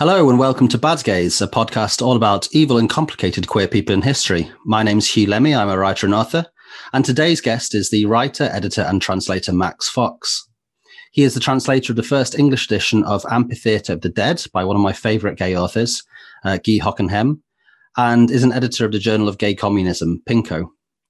Hello and welcome to Bad Gays, a podcast all about evil and complicated queer people in history. My name's Huw Lemmey, I'm a writer and author, and today's guest is the writer, editor, and translator Max Fox. He is the translator of the first English edition of Amphitheatre of the Dead by one of my favourite gay authors, uh, Guy Hocquenghem, and is an editor of the Journal of Gay Communism, Pinko.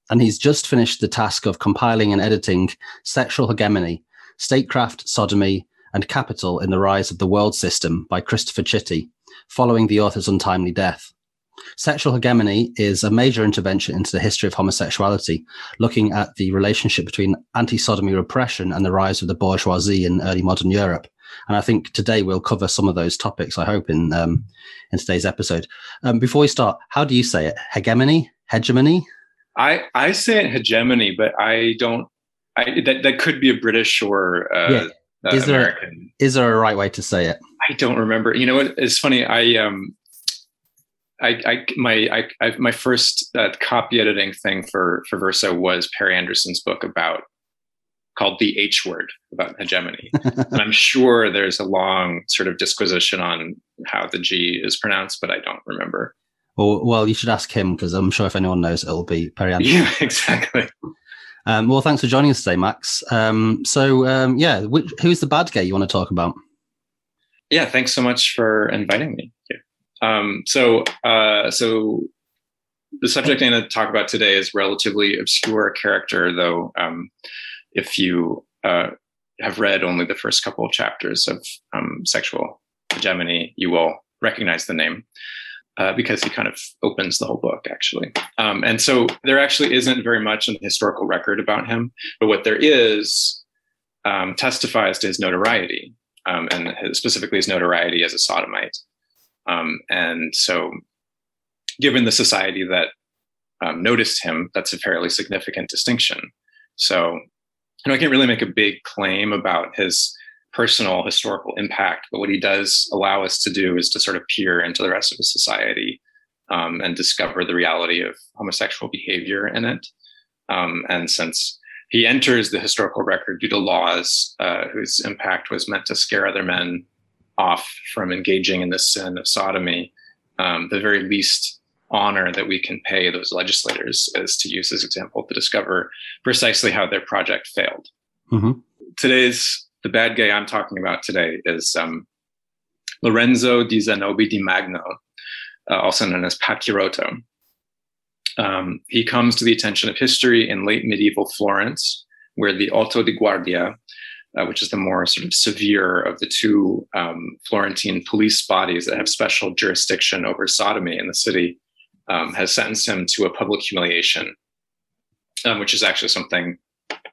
And he's just finished the task of compiling and editing Sexual Hegemony, Statecraft, Sodomy, and Capital in the Rise of the World System by Christopher Chitty, following the author's untimely death. Sexual hegemony is a major intervention into the history of homosexuality, looking at the relationship between anti sodomy repression and the rise of the bourgeoisie in early modern Europe. And I think today we'll cover some of those topics, I hope, in, um, in today's episode. Um, before we start, how do you say it? Hegemony? Hegemony? I, I say it hegemony, but I don't. I, that, that could be a British or uh, yeah uh, is there American. is there a right way to say it? I don't remember. You know what? It's funny. I um, I, I my I, I my first uh, copy editing thing for for Verso was Perry Anderson's book about called the H word about hegemony, and I'm sure there's a long sort of disquisition on how the G is pronounced, but I don't remember. Well, well, you should ask him because I'm sure if anyone knows, it'll be Perry Anderson. Yeah, exactly. Um, well, thanks for joining us today, Max. Um, so, um, yeah, which, who's the bad guy you want to talk about? Yeah, thanks so much for inviting me. Um, so, uh, so the subject I'm going to talk about today is relatively obscure character, though. Um, if you uh, have read only the first couple of chapters of um, Sexual Hegemony, you will recognize the name uh, because he kind of opens the whole book, actually. Um, and so there actually isn't very much in the historical record about him, but what there is um, testifies to his notoriety, um, and his, specifically his notoriety as a sodomite. Um, and so, given the society that um, noticed him, that's a fairly significant distinction. So, you know, I can't really make a big claim about his personal historical impact. But what he does allow us to do is to sort of peer into the rest of the society um, and discover the reality of homosexual behavior in it. Um, and since he enters the historical record due to laws uh, whose impact was meant to scare other men off from engaging in the sin of sodomy, um, the very least honor that we can pay those legislators is to use this example to discover precisely how their project failed. Mm-hmm. Today's the bad guy I'm talking about today is um, Lorenzo di Zanobi di Magno, uh, also known as Pacchiarotto. Um, he comes to the attention of history in late medieval Florence, where the Otto di Guardia, uh, which is the more sort of severe of the two um, Florentine police bodies that have special jurisdiction over sodomy in the city, um, has sentenced him to a public humiliation, um, which is actually something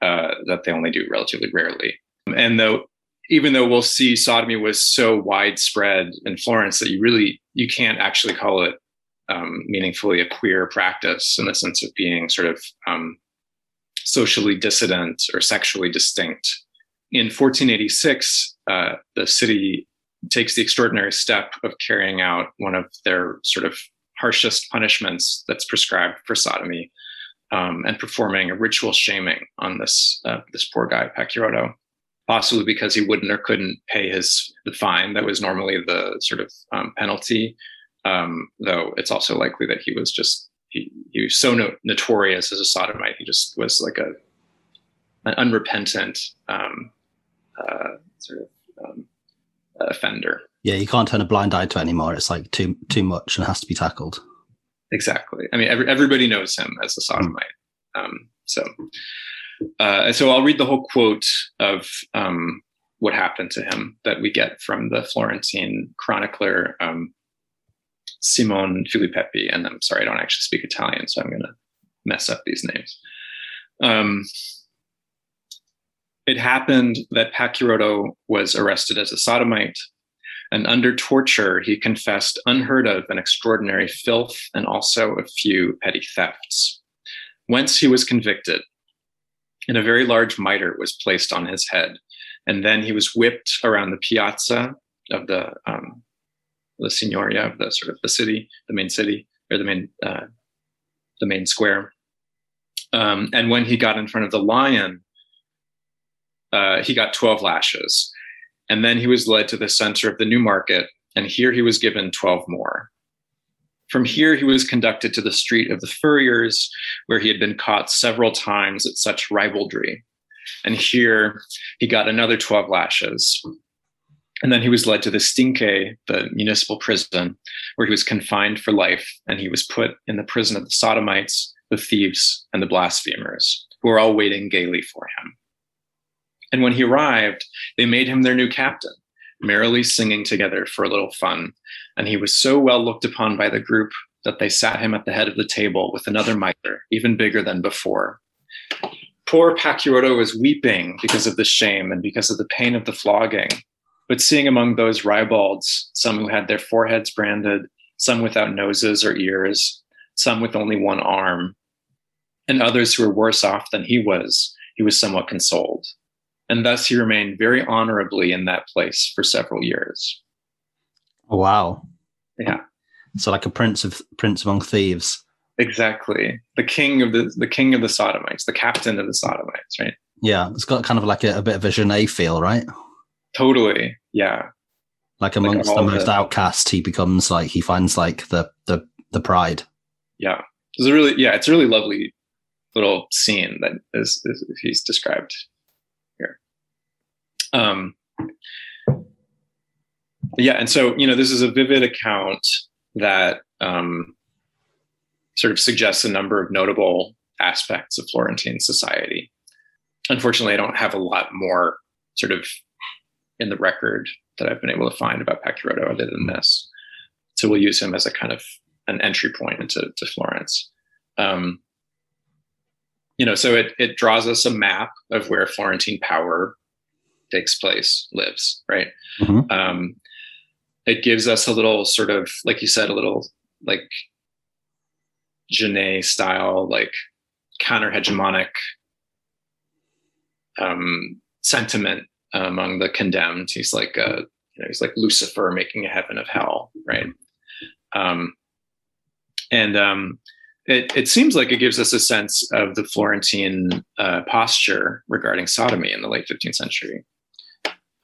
uh, that they only do relatively rarely. And though even though we'll see sodomy was so widespread in Florence that you really you can't actually call it um, meaningfully a queer practice in the sense of being sort of um, socially dissident or sexually distinct. In 1486, uh, the city takes the extraordinary step of carrying out one of their sort of harshest punishments that's prescribed for sodomy um, and performing a ritual shaming on this uh, this poor guy Pacchiarotto possibly because he wouldn't or couldn't pay his the fine that was normally the sort of um, penalty. Um, though it's also likely that he was just he, he was so no, notorious as a sodomite, he just was like a an unrepentant um, uh, sort of um, offender. Yeah, you can't turn a blind eye to it anymore. It's like too too much and has to be tackled. Exactly. I mean, every, everybody knows him as a sodomite. Mm. so uh, so I'll read the whole quote of um, what happened to him that we get from the Florentine chronicler um, Simone Filipepi. And I'm sorry, I don't actually speak Italian, so I'm going to mess up these names. Um, it happened that Pacchiarotto was arrested as a sodomite, and under torture, he confessed unheard of and extraordinary filth and also a few petty thefts. Whence he was convicted, and a very large mitre was placed on his head. And then he was whipped around the piazza of the um, the signoria of the sort of the city, the main city, or the main uh, the main square. Um, and when he got in front of the lion, uh, he got twelve lashes. And then he was led to the center of the New Market and here he was given 12 more. From here, he was conducted to the street of the furriers, where he had been caught several times at such ribaldry. And here he got another 12 lashes. And then he was led to the Stinche, the municipal prison, where he was confined for life. And he was put in the prison of the sodomites, the thieves, and the blasphemers, who were all waiting gaily for him. And when he arrived, they made him their new captain, merrily singing together for a little fun. And he was so well looked upon by the group that they sat him at the head of the table with another mitre, even bigger than before. Poor Pachiotto was weeping because of the shame and because of the pain of the flogging. But seeing among those ribalds some who had their foreheads branded, some without noses or ears, some with only one arm, and others who were worse off than he was, he was somewhat consoled and thus he remained very honorably in that place for several years. Oh, wow. Yeah. So like a prince of prince among thieves. Exactly. The king of the the king of the sodomites, the captain of the sodomites, right? Yeah. It's got kind of like a, a bit of a Genet feel, right? Totally. Yeah. Like amongst like the most the, outcast, he becomes like he finds like the the the pride. Yeah. It's a really yeah, it's a really lovely little scene that is, is he's described um, yeah, and so you know, this is a vivid account that um, sort of suggests a number of notable aspects of Florentine society. Unfortunately, I don't have a lot more sort of in the record that I've been able to find about Pacchiarotto other than this. So we'll use him as a kind of an entry point into to Florence. Um, you know, so it it draws us a map of where Florentine power takes place lives right mm-hmm. um, it gives us a little sort of like you said a little like Genet style like counter hegemonic um, sentiment among the condemned he's like a you know he's like lucifer making a heaven of hell right um, and um, it, it seems like it gives us a sense of the Florentine uh, posture regarding sodomy in the late 15th century.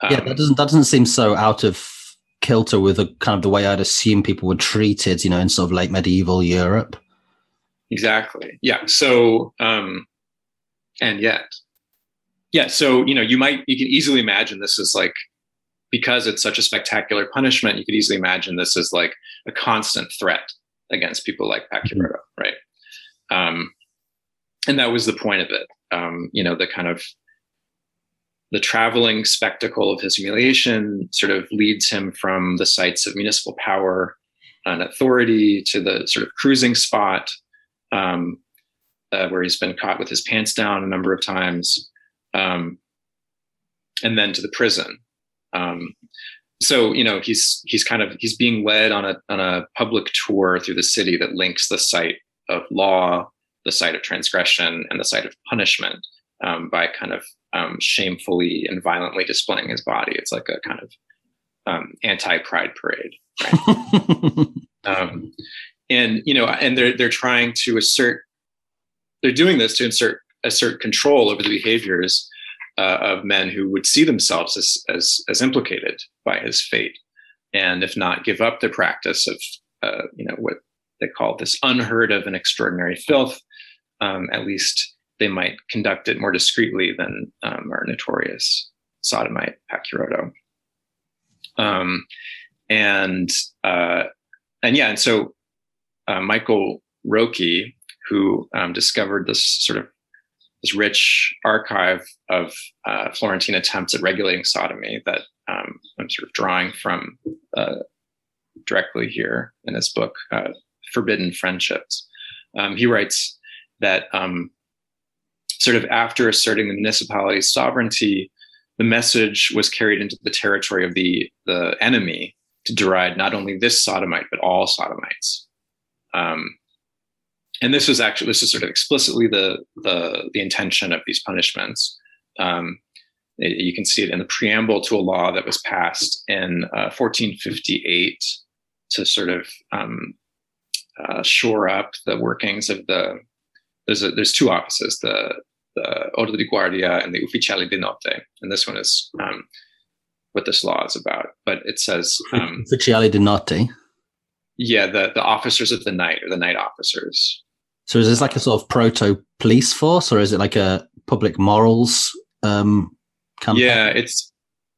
Um, yeah, that doesn't that doesn't seem so out of kilter with the kind of the way I'd assume people were treated, you know, in sort of late medieval Europe. Exactly. Yeah. So, um, and yet, yeah. So you know, you might you can easily imagine this is like because it's such a spectacular punishment. You could easily imagine this as like a constant threat against people like mm-hmm. right? Um, and that was the point of it. Um, you know, the kind of the traveling spectacle of his humiliation sort of leads him from the sites of municipal power and authority to the sort of cruising spot um, uh, where he's been caught with his pants down a number of times, um, and then to the prison. Um, so you know he's he's kind of he's being led on a on a public tour through the city that links the site of law, the site of transgression, and the site of punishment um, by kind of um, shamefully and violently displaying his body. It's like a kind of um, anti-pride parade, right? um, and you know, and they're they're trying to assert, they're doing this to insert assert control over the behaviors uh, of men who would see themselves as, as as implicated by his fate, and if not, give up the practice of uh, you know what they call this unheard of and extraordinary filth, um, at least they might conduct it more discreetly than um, our notorious sodomite Pacchiarotto. Um, and uh, and yeah, and so uh, Michael Rocke, who um, discovered this sort of this rich archive of uh, Florentine attempts at regulating sodomy that um, I'm sort of drawing from uh, directly here in his book, uh, Forbidden Friendships. Um, he writes that um, sort of after asserting the municipality's sovereignty, the message was carried into the territory of the, the enemy to deride not only this sodomite, but all sodomites. Um, and this was actually, this is sort of explicitly the, the, the intention of these punishments. Um, it, you can see it in the preamble to a law that was passed in uh, 1458 to sort of um, uh, shore up the workings of the there's a, there's two offices the the Ordine di Guardia and the Ufficiali di Notte and this one is um, what this law is about, but it says um, Ufficiali di Notte. Yeah, the the officers of the night or the night officers. So is this like a sort of proto police force, or is it like a public morals um, campaign? Yeah, it's.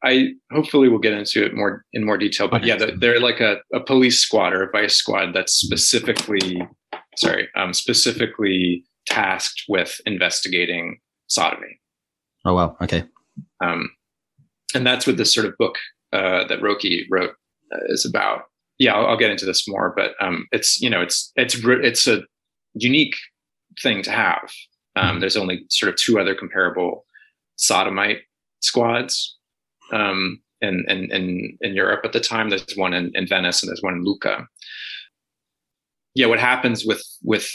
I hopefully we'll get into it more in more detail, but yeah, they're like a, a police squad or a vice squad that's specifically, sorry, um, specifically tasked with investigating sodomy. Oh wow! Okay. Um, and that's what this sort of book uh, that Rocke wrote uh, is about. Yeah, I'll, I'll, get into this more, but um, it's you know it's it's it's a unique thing to have. Um, mm-hmm. there's only sort of two other comparable sodomite squads um, in, in, in, in Europe at the time. There's one in, in Venice and there's one in Lucca. Yeah, what happens with with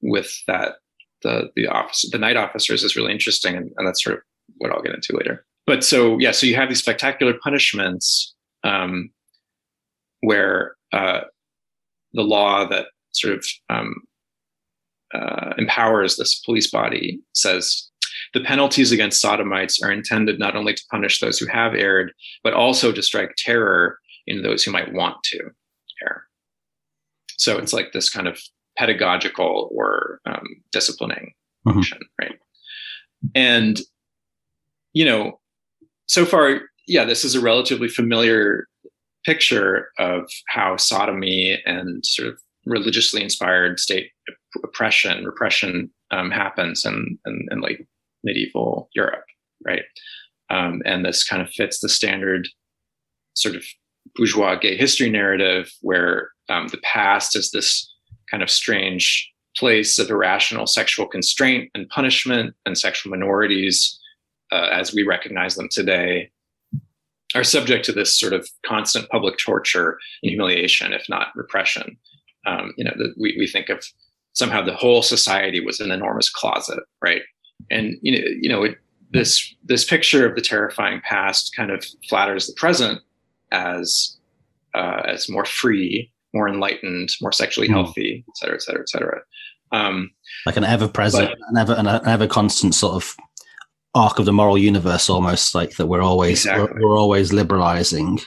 with that the the office the night officers is really interesting, and, and that's sort of what I'll get into later. But so yeah, so you have these spectacular punishments um, where uh, the law that sort of um, uh, empowers this police body says the penalties against sodomites are intended not only to punish those who have erred, but also to strike terror in those who might want to err. So it's like this kind of pedagogical or um, disciplining mm-hmm. function, right? And you know, so far, yeah, this is a relatively familiar picture of how sodomy and sort of religiously inspired state oppression, repression um, happens in, in, in, late medieval Europe, right? Um, and this kind of fits the standard sort of bourgeois gay history narrative where um, the past is this kind of strange place of irrational sexual constraint and punishment, and sexual minorities, uh, as we recognize them today, are subject to this sort of constant public torture and humiliation, if not repression. Um, you know, the, we, we think of somehow the whole society was an enormous closet, right? And you know, you know, it, this this picture of the terrifying past kind of flatters the present as uh, as more free more enlightened, more sexually hmm. healthy, et cetera, et cetera, et cetera. Um, like an ever present, an ever, an ever constant sort of arc of the moral universe, almost like that. We're always exactly. we're, we're, always liberalizing.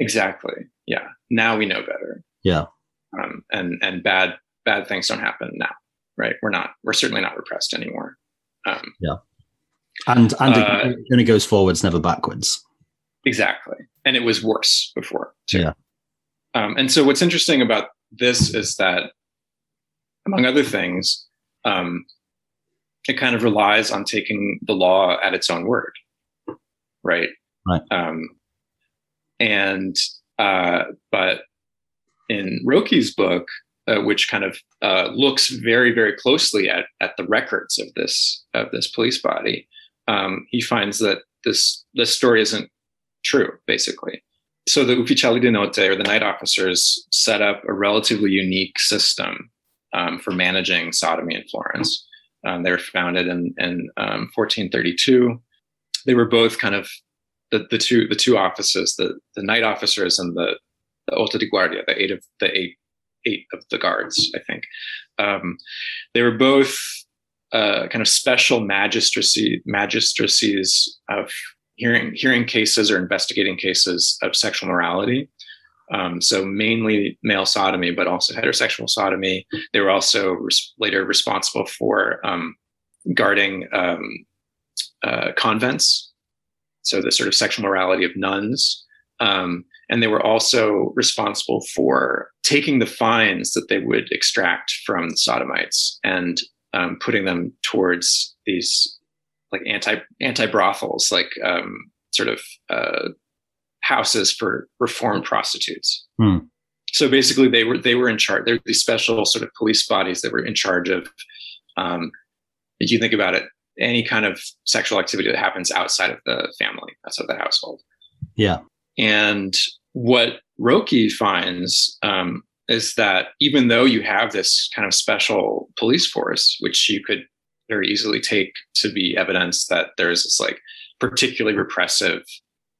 Exactly. Yeah. Now we know better. Yeah. Um, and and bad bad things don't happen now, right? We're not. We're certainly not repressed anymore. Um, yeah. And and uh, it only goes forwards, never backwards. Exactly. And it was worse before. Too. Yeah. Um, and so what's interesting about this is that, among other things, um, it kind of relies on taking the law at its own word, right? Right. Um, and uh, but in Rocke's book, uh, which kind of uh, looks very, very closely at at the records of this of this police body, um, he finds that this this story isn't true, basically so the Ufficiali di Notte, or the night officers, set up a relatively unique system um, for managing sodomy in Florence. Um, they were founded in, in um, 1432. They were both kind of the, the two the two offices, the, the night officers and the, the di Guardia, the eight of the eight eight of the guards, I think. Um, they were both uh, kind of special magistracy magistracies of hearing hearing cases or investigating cases of sexual morality. Um, so mainly male sodomy, but also heterosexual sodomy. They were also res- later responsible for um, guarding um, uh, convents, so the sort of sexual morality of nuns. Um, and they were also responsible for taking the fines that they would extract from the sodomites and um, putting them towards these like anti anti brothels, like um, sort of uh, houses for reformed prostitutes. Hmm. So basically, they were they were in charge. There were these special sort of police bodies that were in charge of. Um, if you think about it, any kind of sexual activity that happens outside of the family, outside of the household. Yeah. And what Rocke finds um, is that even though you have this kind of special police force, which you could very easily take to be evidence that there's this like particularly repressive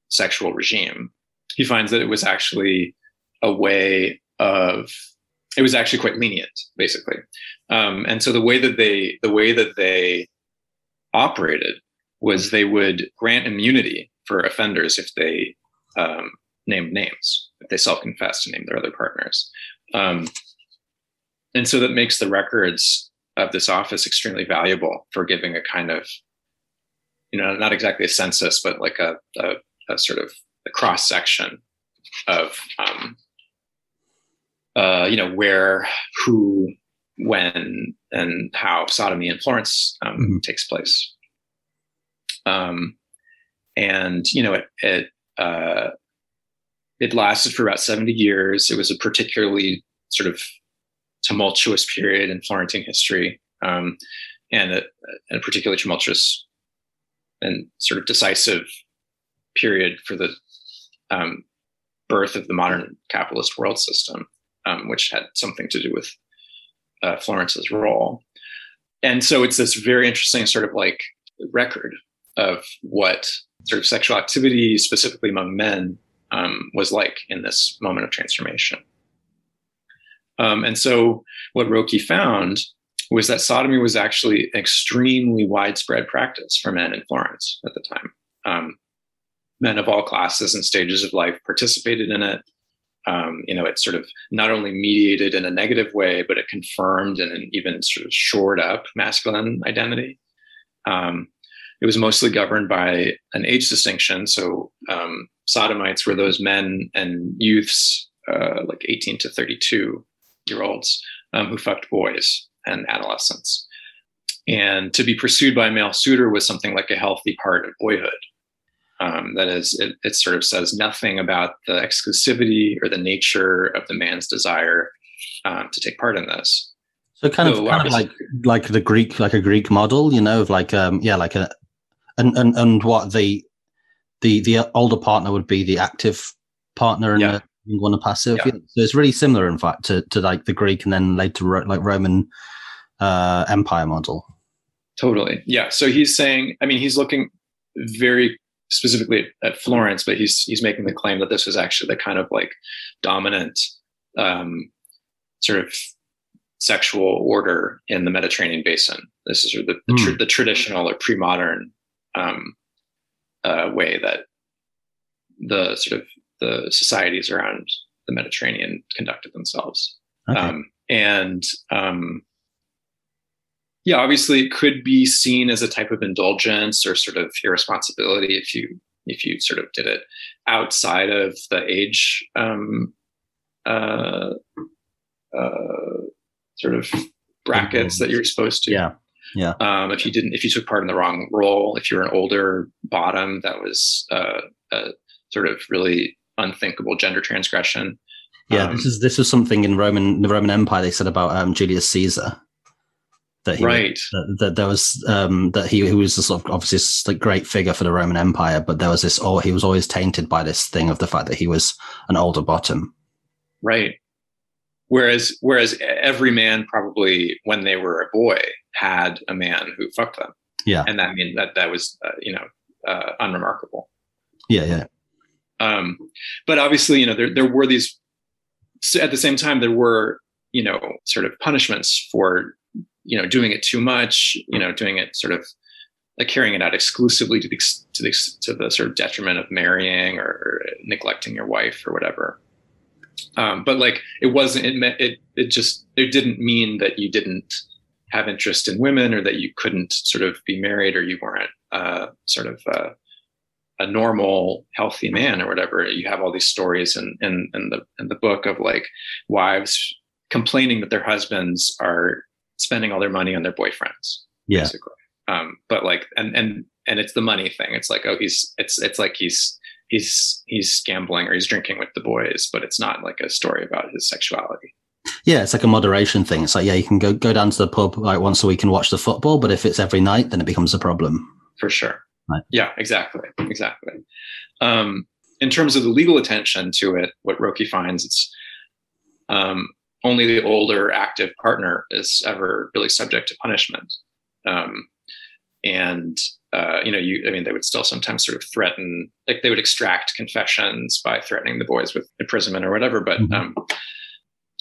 sexual regime. He finds that it was actually a way of it was actually quite lenient, basically. Um, and so the way that they the way that they operated was they would grant immunity for offenders if they um, named names. If they self confessed to name their other partners, um, and so that makes the records of this office extremely valuable for giving a kind of, you know, not exactly a census, but like a, a, a sort of a cross section of, um, uh, you know, where, who, when, and how sodomy in Florence um, mm-hmm. takes place. Um, and you know, it it uh, it lasted for about seventy years. It was a particularly sort of tumultuous period in Florentine history, um, and, a, a particularly tumultuous and sort of decisive period for the um, birth of the modern capitalist world system, um, which had something to do with uh, Florence's role. And so it's this very interesting sort of like record of what sort of sexual activity, specifically among men, um, was like in this moment of transformation. Um, and so, what Rocke found was that sodomy was actually extremely widespread practice for men in Florence at the time. Um, men of all classes and stages of life participated in it. Um, you know, it sort of not only mediated in a negative way, but it confirmed and even sort of shored up masculine identity. Um, it was mostly governed by an age distinction. So um, sodomites were those men and youths, uh, like 18 to 32 year olds, um, who fucked boys and adolescents. And to be pursued by a male suitor was something like a healthy part of boyhood. Um, that is, it, it, sort of says nothing about the exclusivity or the nature of the man's desire um, to take part in this. So kind of, so kind of like like the Greek, like a Greek model, you know, of like um, yeah, like a and and and what the the the older partner would be the active partner and yeah. the one a passive. Yeah. So it's really similar, in fact, to to like the Greek and then later like Roman uh, Empire model. Totally, yeah. So he's saying, I mean, he's looking very specifically at Florence, but he's he's making the claim that this was actually the kind of like dominant um, sort of sexual order in the Mediterranean basin. This is sort the, the, mm. the traditional or pre-modern um, uh, way that the sort of the societies around the Mediterranean conducted themselves. Okay. Um, and um, yeah, obviously, it could be seen as a type of indulgence or sort of irresponsibility if you if you sort of did it outside of the age um, uh, uh, sort of brackets that you're supposed to. Yeah. Yeah. Um, if you didn't, if you took part in the wrong role, if you're an older bottom, that was uh, a sort of really unthinkable gender transgression. Yeah, um, this is this was something in Roman the Roman Empire they said about um, Julius Caesar. That he, right. That, that there was um, that he, he was a sort of obviously a great figure for the Roman Empire, but there was this or he was always tainted by this thing of the fact that he was an older bottom. Right. Whereas whereas every man probably when they were a boy had a man who fucked them. Yeah, and that mean that that was uh, you know uh, unremarkable. Yeah, yeah. Um, but obviously, you know, there there were these. At the same time, there were you know sort of punishments for you know doing it too much. You know, doing it sort of like carrying it out exclusively to the to the to the sort of detriment of marrying or, neglecting your wife or whatever. Um, but like it wasn't it meant it it just it didn't mean that you didn't have interest in women or that you couldn't sort of be married or you weren't uh, sort of uh, a normal healthy man or whatever you have all these stories in, in, in the in the book of like wives complaining that their husbands are spending all their money on their boyfriends yeah basically um, but like and and and it's the money thing it's like oh he's it's it's like he's he's he's gambling or he's drinking with the boys but it's not like a story about his sexuality yeah, it's like a moderation thing. It's like, yeah, you can go go down to the pub like once a week and watch the football, but if it's every night, then it becomes a problem. For sure. Right. Yeah, exactly, exactly. Um, in terms of the legal attention to it, what Rocke finds, it's um, only the older active partner is ever really subject to punishment. Um, and uh, you know, you I mean, they would still sometimes sort of threaten, like they would extract confessions by threatening the boys with imprisonment or whatever. But mm-hmm. um,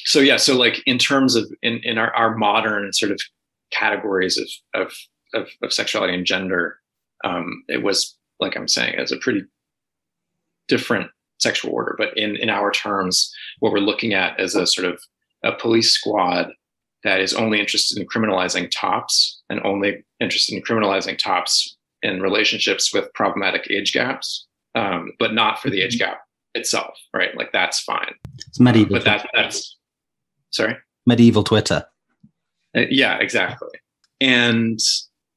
so yeah so like in terms of in, in our, our modern sort of categories of of of, of sexuality and gender um, it was like i'm saying as a pretty different sexual order. But in in our terms, what we're looking at is a sort of a police squad that is only interested in criminalizing tops and only interested in criminalizing tops in relationships with problematic age gaps, um, but not for the age mm-hmm. gap itself, right? Like that's fine. It's medieval. Um, but that, that's sorry. Medieval Twitter. Uh, yeah, exactly. And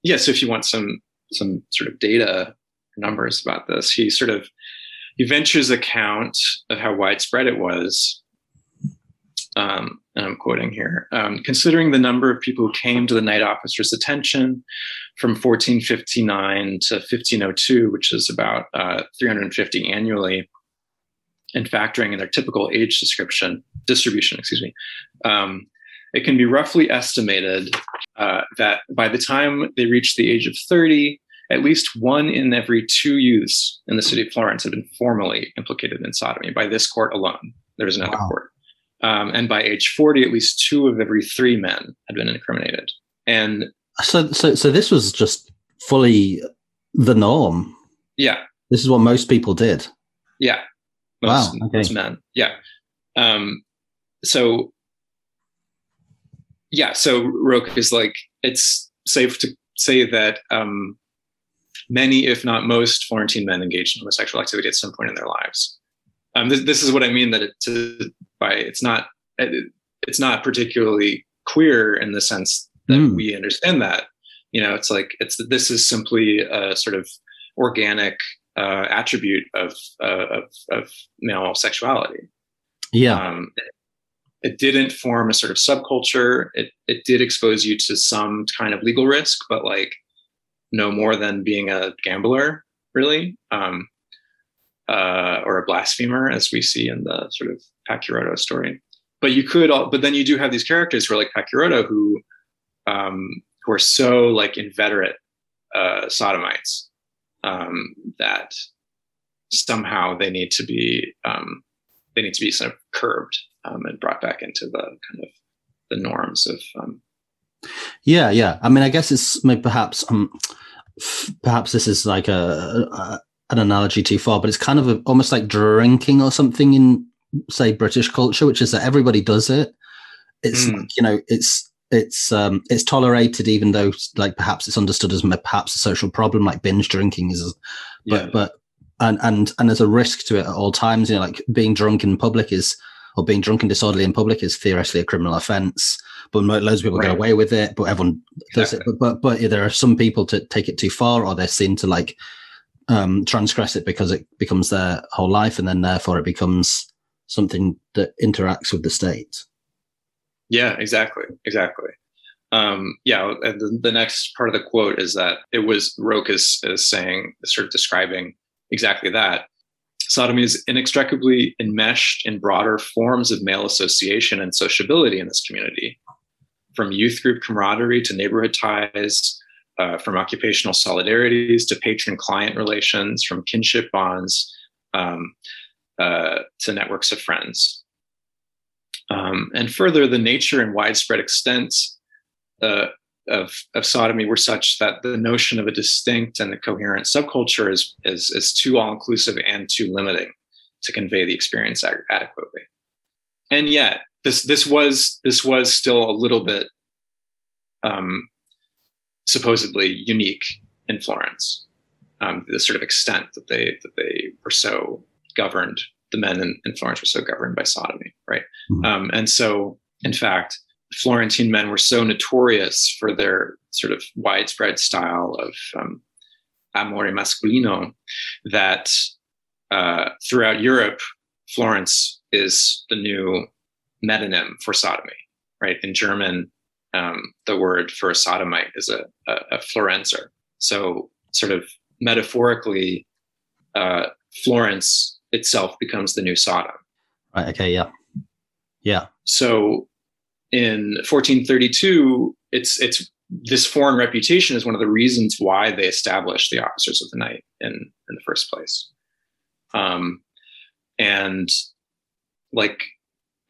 yeah, so if you want some some sort of data numbers about this, he sort of he ventures account of how widespread it was um, and I'm quoting here, um, considering the number of people who came to the night officer's attention from 1459 to 1502, which is about uh, 350 annually, and factoring in their typical age description distribution, excuse me, um, it can be roughly estimated uh, that by the time they reach the age of 30, at least one in every two youths in the city of Florence had been formally implicated in sodomy by this court alone. There was another wow. court. Um, and by age 40, at least two of every three men had been incriminated. And so, so, so this was just fully the norm. Yeah. This is what most people did. Yeah. Most, wow. Okay. Most men. Yeah. Um, so, yeah. So Rocke is like, it's safe to say that um, many, if not most, Florentine men engaged in homosexual activity at some point in their lives. Um, this, this is what I mean that it, to, by it's not it, it's not particularly queer in the sense that mm. we understand that. You know, it's like it's this is simply a sort of organic uh, attribute of, uh, of, of male sexuality. Yeah. Um, it didn't form a sort of subculture. It it did expose you to some kind of legal risk, but like no more than being a gambler, really. Um, uh, or a blasphemer, as we see in the sort of Pacchiarotto story. But you could, all, but then you do have these characters who are like Pacchiarotto, who um, who are so like inveterate uh, sodomites um, that somehow they need to be um, they need to be sort of curbed and brought back into the kind of the norms of. Um, yeah, yeah. I mean, I guess it's maybe perhaps um, perhaps this is like a, a an analogy too far, but it's kind of a, almost like drinking or something in, say, British culture, which is that everybody does it. It's mm. you know, it's it's um it's tolerated even though like perhaps it's understood as perhaps a social problem like binge drinking is but yeah. but and and and there's a risk to it at all times you know like being drunk in public is or being drunk and disorderly in public is theoretically a criminal offense but loads of people right. get away with it but everyone does exactly. it but, but but there are some people to take it too far or they're seen to like um, transgress it because it becomes their whole life, and then therefore it becomes something that interacts with the state. Yeah, exactly, exactly. Um, yeah, the, the, next part of the quote is that it was Rocke is, is saying, sort of describing exactly that. Sodomy is inextricably enmeshed in broader forms of male association and sociability in this community, from youth group camaraderie to neighborhood ties, uh, from occupational solidarities to patron client relations, from kinship bonds um, uh, to networks of friends. Um, and further, the nature and widespread extent uh, of, of sodomy were such that the notion of a distinct and a coherent subculture is, is, is too all inclusive and too limiting to convey the experience adequately. And yet, this, this, was, this was still a little bit um, supposedly unique in Florence. Um, the sort of extent that they that they were so governed, the men in, in Florence were so governed by sodomy, right? Mm-hmm. Um, and so, in fact, Florentine men were so notorious for their sort of widespread style of um, amore masculino that uh, throughout Europe, Florence is the new metonym for sodomy, right? In German, um, the word for a sodomite is a, a, a Florenzer. So, sort of metaphorically, uh, Florence itself becomes the new Sodom. Right. Okay. Yeah. Yeah. So, in 1432, it's it's this foreign reputation is one of the reasons why they established the officers of the night in in the first place. Um, and like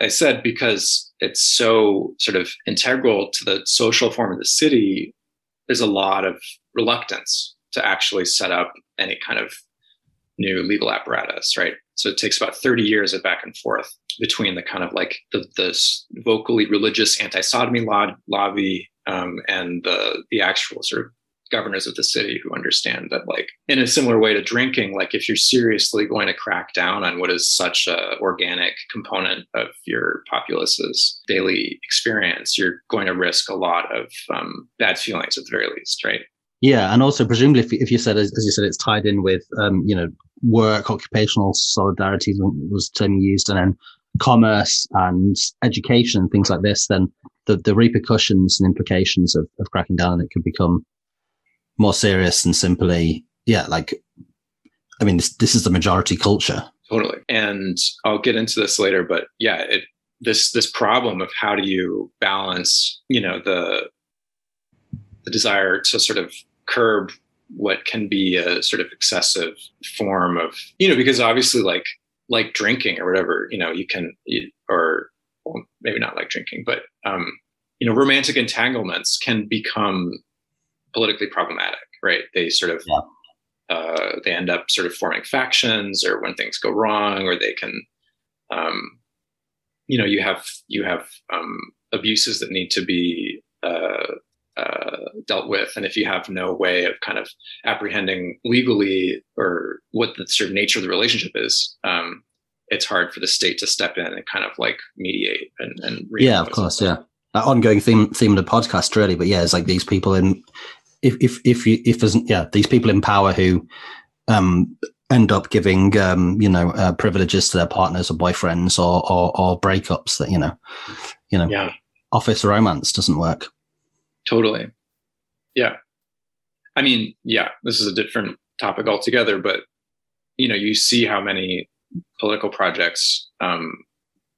I said, because it's so sort of integral to the social form of the city, there's a lot of reluctance to actually set up any kind of new legal apparatus, right? So it takes about 30 years of back and forth between the kind of like the, the vocally religious anti-sodomy lobby um, and the the actual sort of governors of the city who understand that like in a similar way to drinking like if you're seriously going to crack down on what is such a organic component of your populace's daily experience you're going to risk a lot of um, bad feelings at the very least right yeah, and also presumably, if, if you said, as, you said, it's tied in with, um, you know, work, occupational solidarity was the term used, and then commerce and education and things like this, then the, the repercussions and implications of, of cracking down on it could become more serious and simply, yeah, like, I mean, this, this is the majority culture. Totally. And I'll get into this later, but yeah, it, this, this problem of how do you balance, you know, the, the desire to sort of curb what can be a sort of excessive form of you know because obviously like like drinking or whatever you know you can or well, maybe not like drinking but um you know romantic entanglements can become politically problematic right they sort of yeah. uh, they end up sort of forming factions or when things go wrong or they can um you know you have you have um abuses that need to be uh, uh, dealt with. And if you have no way of kind of apprehending legally or what the sort of nature of the relationship is, um, it's hard for the state to step in and kind of like mediate and, and yeah, of course, yeah. That ongoing theme theme of the podcast, really. But yeah, it's like these people in if if if you if there's yeah these people in power who um end up giving um you know uh, privileges to their partners or boyfriends or, or or breakups that you know you know yeah office romance doesn't work Totally. Yeah. I mean, yeah, this is a different topic altogether, but you know, you see how many political projects, um,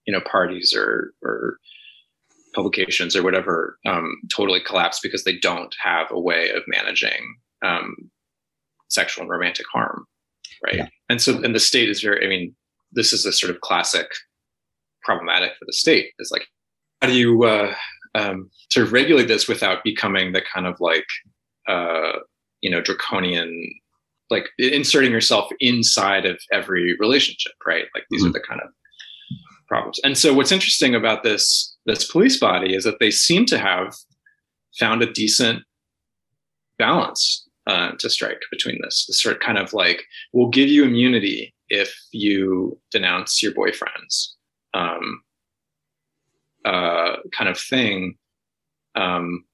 you know, parties or or publications or whatever um, totally collapse because they don't have a way of managing um, sexual and romantic harm, right? Yeah. And so, and the state is very. I mean, this is a sort of classic problematic for the state. Is like, how do you uh, um, sort of regulate this without becoming the kind of like uh, you know draconian like inserting yourself inside of every relationship right like these mm-hmm. are the kind of problems and so what's interesting about this this police body is that they seem to have found a decent balance uh, to strike between this, this sort of kind of like we'll give you immunity if you denounce your boyfriends um, uh, kind of thing. Um,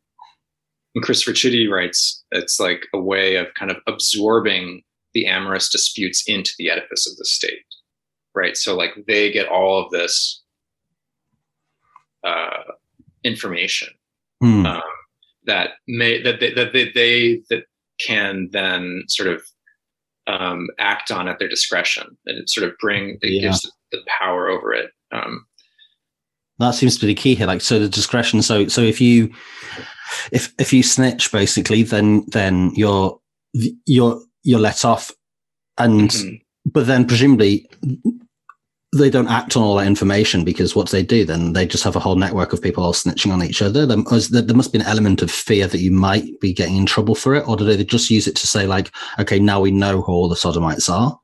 and Christopher Chitty writes, it's like a way of kind of absorbing the amorous disputes into the edifice of the state, right? So like they get all of this uh, information mm. um, that may that they, that they, they that can then sort of um, act on at their discretion and sort of bring it yeah. gives the power over it. Um, that seems to be the key here. Like, so the discretion. So, so if you, if if you snitch, basically, then then you're you're you're let off, and mm-hmm. but then presumably they don't act on all that information because what they do then they just have a whole network of people all snitching on each other. There, there must be an element of fear that you might be getting in trouble for it, or do they just use it to say like, okay, now we know who all the sodomites are?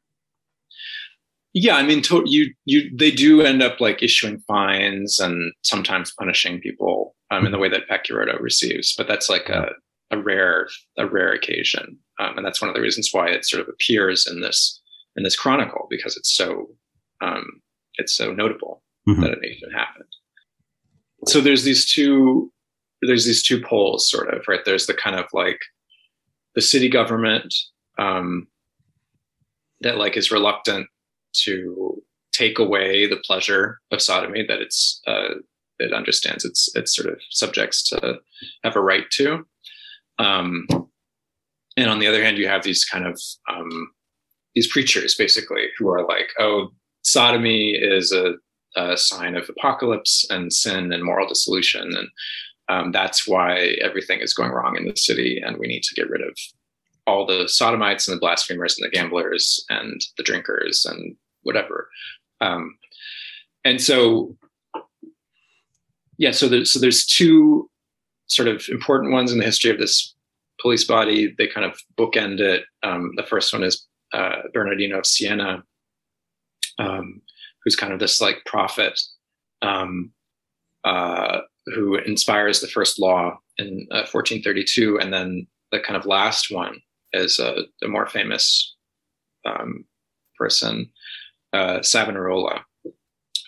Yeah i mean to, you you they do end up like issuing fines and sometimes punishing people um, in the way that Pacchiarotto receives but that's like a, a rare a rare occasion um, and that's one of the reasons why it sort of appears in this in this chronicle because it's so um, it's so notable mm-hmm. that it even happened. So there's these two there's these two poles sort of right? There's the kind of like the city government um, that like is reluctant to take away the pleasure of sodomy that it's uh, it understands its its sort of subjects to have a right to. Um, and on the other hand, you have these kind of um, these preachers basically who are like, oh, sodomy is a, a sign of apocalypse and sin and moral dissolution, and um, that's why everything is going wrong in the city, and we need to get rid of all the sodomites and the blasphemers and the gamblers and the drinkers and whatever. Um, and so, yeah, so there's, so there's two sort of important ones in the history of this police body. They kind of bookend it. Um, the first one is uh, Bernardino of Siena, um, who's kind of this like prophet um, uh, who inspires the first law in uh, 1432, and then the kind of last one is a, a more famous um, person, uh, Savonarola,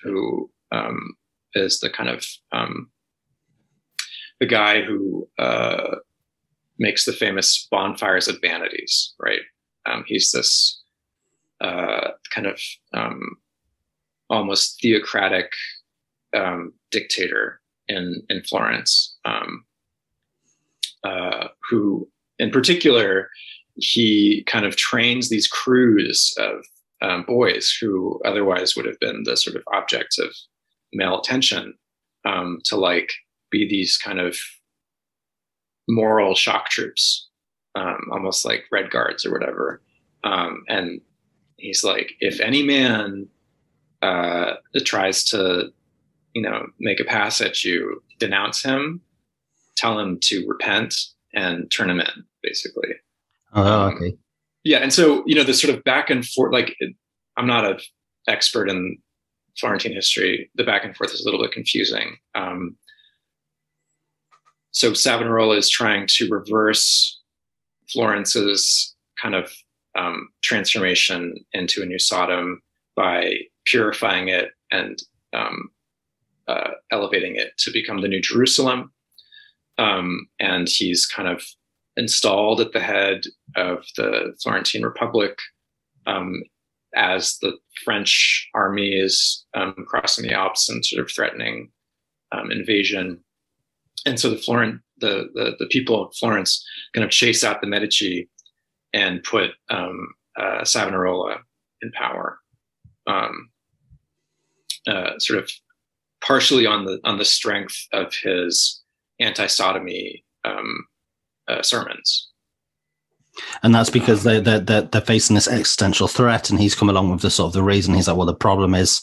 who um, is the kind of um, the guy who uh, makes the famous bonfires of vanities, right? Um, he's this uh, kind of um, almost theocratic um, dictator in in Florence, um, uh, who, in particular, he kind of trains these crews of um, boys who otherwise would have been the sort of objects of male attention um, to like be these kind of moral shock troops, um, almost like red guards or whatever. Um, and he's like, if any man uh, tries to, you know, make a pass at you, denounce him, tell him to repent, and turn him in, basically. Oh, um, okay. Yeah, and so you know the sort of back and forth. Like, I'm not an expert in Florentine history. The back and forth is a little bit confusing. Um, so Savonarola is trying to reverse Florence's kind of um, transformation into a new Sodom by purifying it and um, uh, elevating it to become the new Jerusalem. Um, and he's kind of installed at the head of the Florentine Republic um, as the French army is um, crossing the Alps and sort of threatening um, invasion. And so the Florent, the, the, the people of Florence kind of chase out the Medici and put um, uh, Savonarola in power, um, uh, sort of partially on the on the strength of his anti-sodomy um, uh, sermons. And that's because they they're, they're, they're facing this existential threat, and he's come along with the sort of the reason. He's like, well, the problem is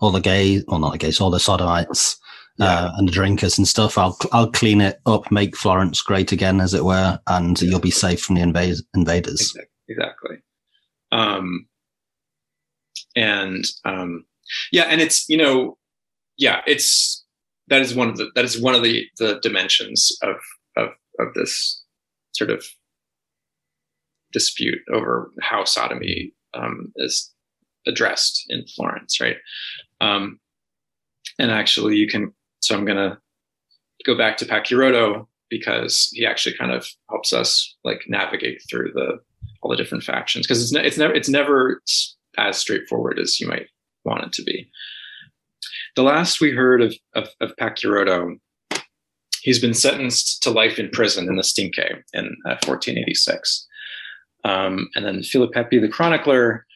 all the gays, well, not the gays, all the sodomites yeah. uh, and the drinkers and stuff. I'll I'll clean it up, make Florence great again, as it were, and yeah. you'll be safe from the invade- invaders. Exactly. Um, and um, yeah, and it's you know, yeah, it's that is one of the that is one of the the dimensions of of of this sort of dispute over how sodomy um, is addressed in Florence, right? Um, and actually, you can. So I'm going to go back to Pacchiarotto because he actually kind of helps us like navigate through the all the different factions because it's ne- it's never it's never as straightforward as you might want it to be. The last we heard of of, of he's been sentenced to life in prison in the Stinche in uh, 1486. Um, and then Filipepi, the chronicler,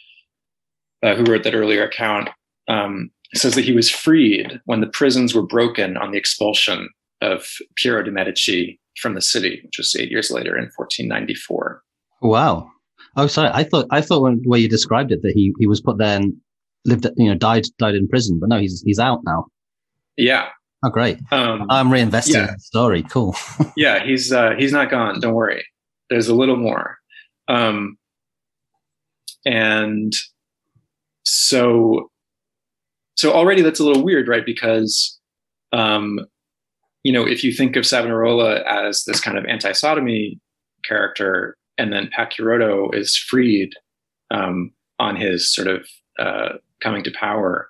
uh, who wrote that earlier account, um, says that he was freed when the prisons were broken on the expulsion of Piero de' Medici from the city, which was eight years later in 1494. Wow. Oh, sorry. I thought I thought when where you described it that he he was put there and lived, you know, died died in prison, but no, he's he's out now. Yeah. Oh, great. Um, I'm reinvesting yeah. in the story. Cool. yeah, he's uh, he's not gone. Don't worry. There's a little more. Um, and so, so already that's a little weird, right? Because, um, you know, if you think of Savonarola as this kind of anti-sodomy character, and then Pacchiarotto is freed um, on his sort of uh, coming to power,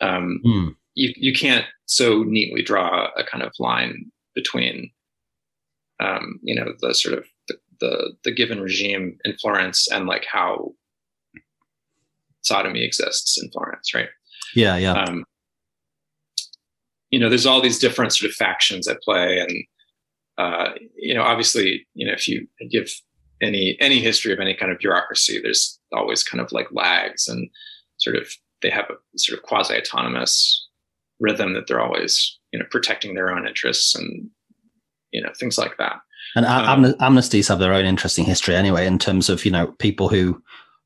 um, mm. you you can't so neatly draw a kind of line between, um, you know, the sort of the the given regime in Florence and like how sodomy exists in Florence, right? Yeah, yeah. Um, you know, there's all these different sort of factions at play, and uh, you know, obviously, you know, if you give any any history of any kind of bureaucracy, there's always kind of like lags and sort of they have a sort of quasi autonomous rhythm that they're always you know protecting their own interests and you know things like that. And um, amnesties have their own interesting history anyway, in terms of you know people who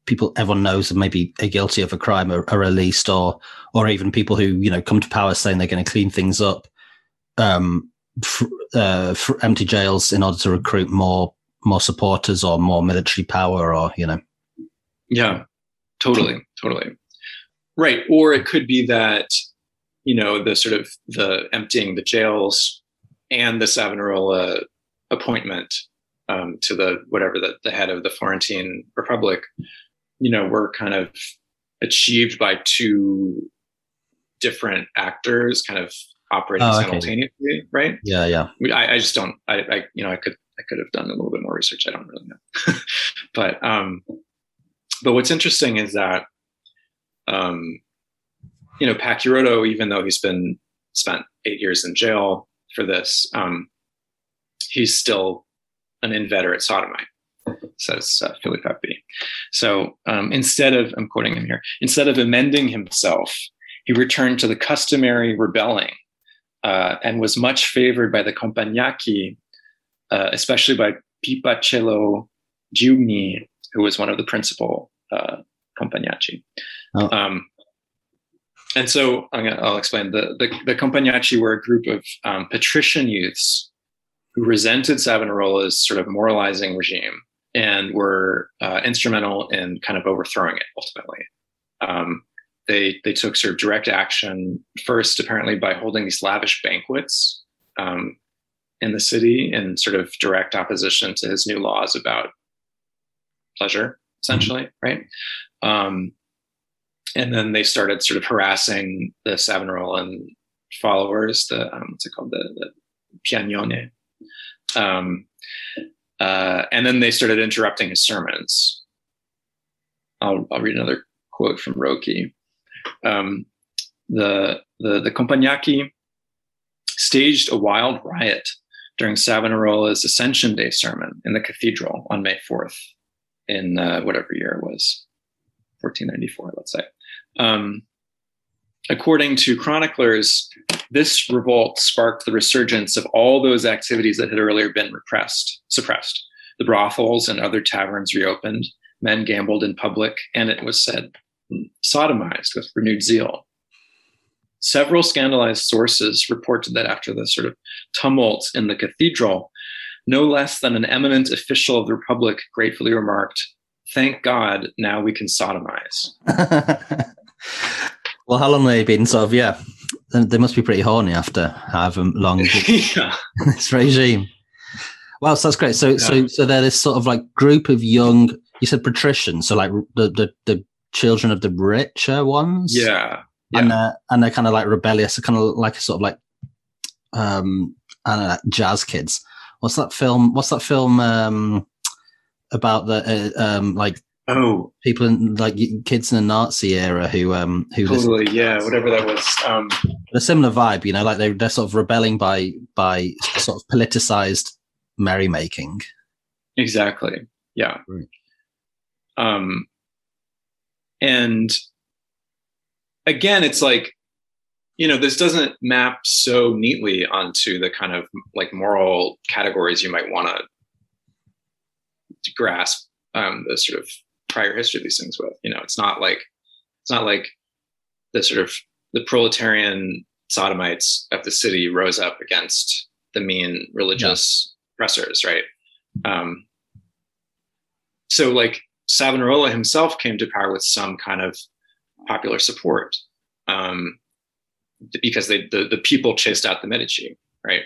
people everyone knows that maybe are guilty of a crime are, are, released, or or even people who you know come to power saying they're going to clean things up, um, f- uh, empty jails in order to recruit more more supporters or more military power, or you know. Yeah, totally, totally. right or it could be that you know the sort of the emptying the jails and the savonarola appointment um, to the whatever the, the head of the florentine republic you know were kind of achieved by two different actors kind of operating oh, okay. simultaneously right? Yeah yeah. I, I just don't I, I you know i could i could have done a little bit more research. I don't really know. But um but what's interesting is that um you know pacchiarotto even though he's been spent eight years in jail for this um he's still an inveterate sodomite says uh, Filipepi. So um, instead of, I'm quoting him here, instead of amending himself, he returned to the customary rebelling uh, and was much favored by the Compagnacchi, uh, especially by Pipacello Giugni, who was one of the principal uh, Compagnacchi. Oh. Um, and so i will explain. The, the, the Compagnacchi were a group of um, patrician youths who resented Savonarola's sort of moralizing regime and were uh, instrumental in kind of overthrowing it ultimately. Um, they they took sort of direct action first, apparently by holding these lavish banquets um, in the city in sort of direct opposition to his new laws about pleasure, essentially, right? Um, and then they started sort of harassing the Savonarola followers, the um, what's it called, the, the Piagnone. Um, uh, and then they started interrupting his sermons. I'll, I'll read another quote from Rocke. Um, the, the, the Compagnacchi staged a wild riot during Savonarola's Ascension Day sermon in the cathedral on May 4th in uh, whatever year it was, 1494, let's say. Um, according to chroniclers, this revolt sparked the resurgence of all those activities that had earlier been repressed, suppressed. The brothels and other taverns reopened, men gambled in public, and it was said, sodomized with renewed zeal. Several scandalized sources reported that after the sort of tumult in the cathedral, no less than an eminent official of the Republic gratefully remarked, Thank God, now we can sodomize. well, how long have they been sort of, yeah, they must be pretty horny after however long yeah. this regime. Well, so that's great. So, yeah. so, so they're this sort of like group of young. You said patricians, so like the the, the children of the richer ones. Yeah, yeah. and they're and they're kind of like rebellious, kind of like a sort of like um, I don't know, jazz kids. What's that film? What's that film um, about the uh, um, like Oh, people in like kids in the Nazi era who um who totally yeah whatever that was um a similar vibe you know like they they're sort of rebelling by by sort of politicized merrymaking. Exactly yeah. Right. um and again it's like you know this doesn't map so neatly onto the kind of like moral categories you might want to grasp um, the sort of prior history of these things with. You know, it's not like it's not like the sort of the proletarian sodomites of the city rose up against the mean religious yeah. oppressors, right? Um, so like Savonarola himself came to power with some kind of popular support um, because they, the, the people chased out the Medici, right?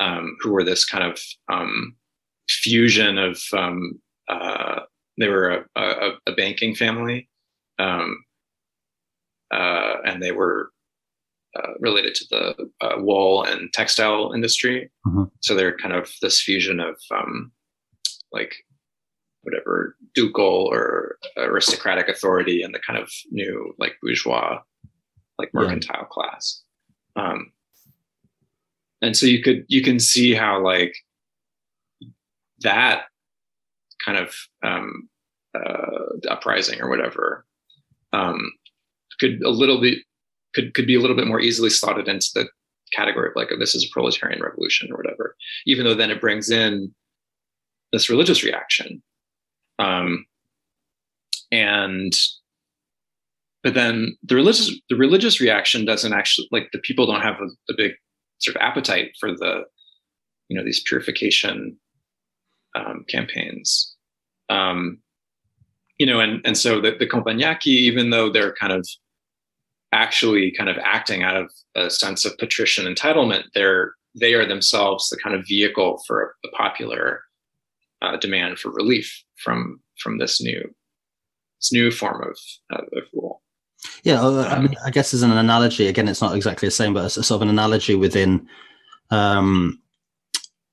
Um, who were this kind of um, fusion of um, uh, they were a, a, a banking family, um, uh, and they were uh, related to the uh, wool and textile industry. Mm-hmm. So they're kind of this fusion of um, like whatever ducal or aristocratic authority and the kind of new like bourgeois, like mercantile yeah. class. Um, and so you could you can see how like that kind of um, uh, uprising or whatever um, could a little bit could could be a little bit more easily slotted into the category of like oh, this is a proletarian revolution or whatever even though then it brings in this religious reaction. Um, and but then the religious the religious reaction doesn't actually like the people don't have a, a big sort of appetite for the you know these purification um, campaigns um, you know, and and so the, the Compagnacchi, even though they're kind of actually kind of acting out of a sense of patrician entitlement. They're they are themselves the kind of vehicle for a, popular uh, demand for relief from from this new this new form of, uh, of rule. Yeah, I, mean, I guess as an analogy, again, it's not exactly the same, but it's a sort of an analogy within um,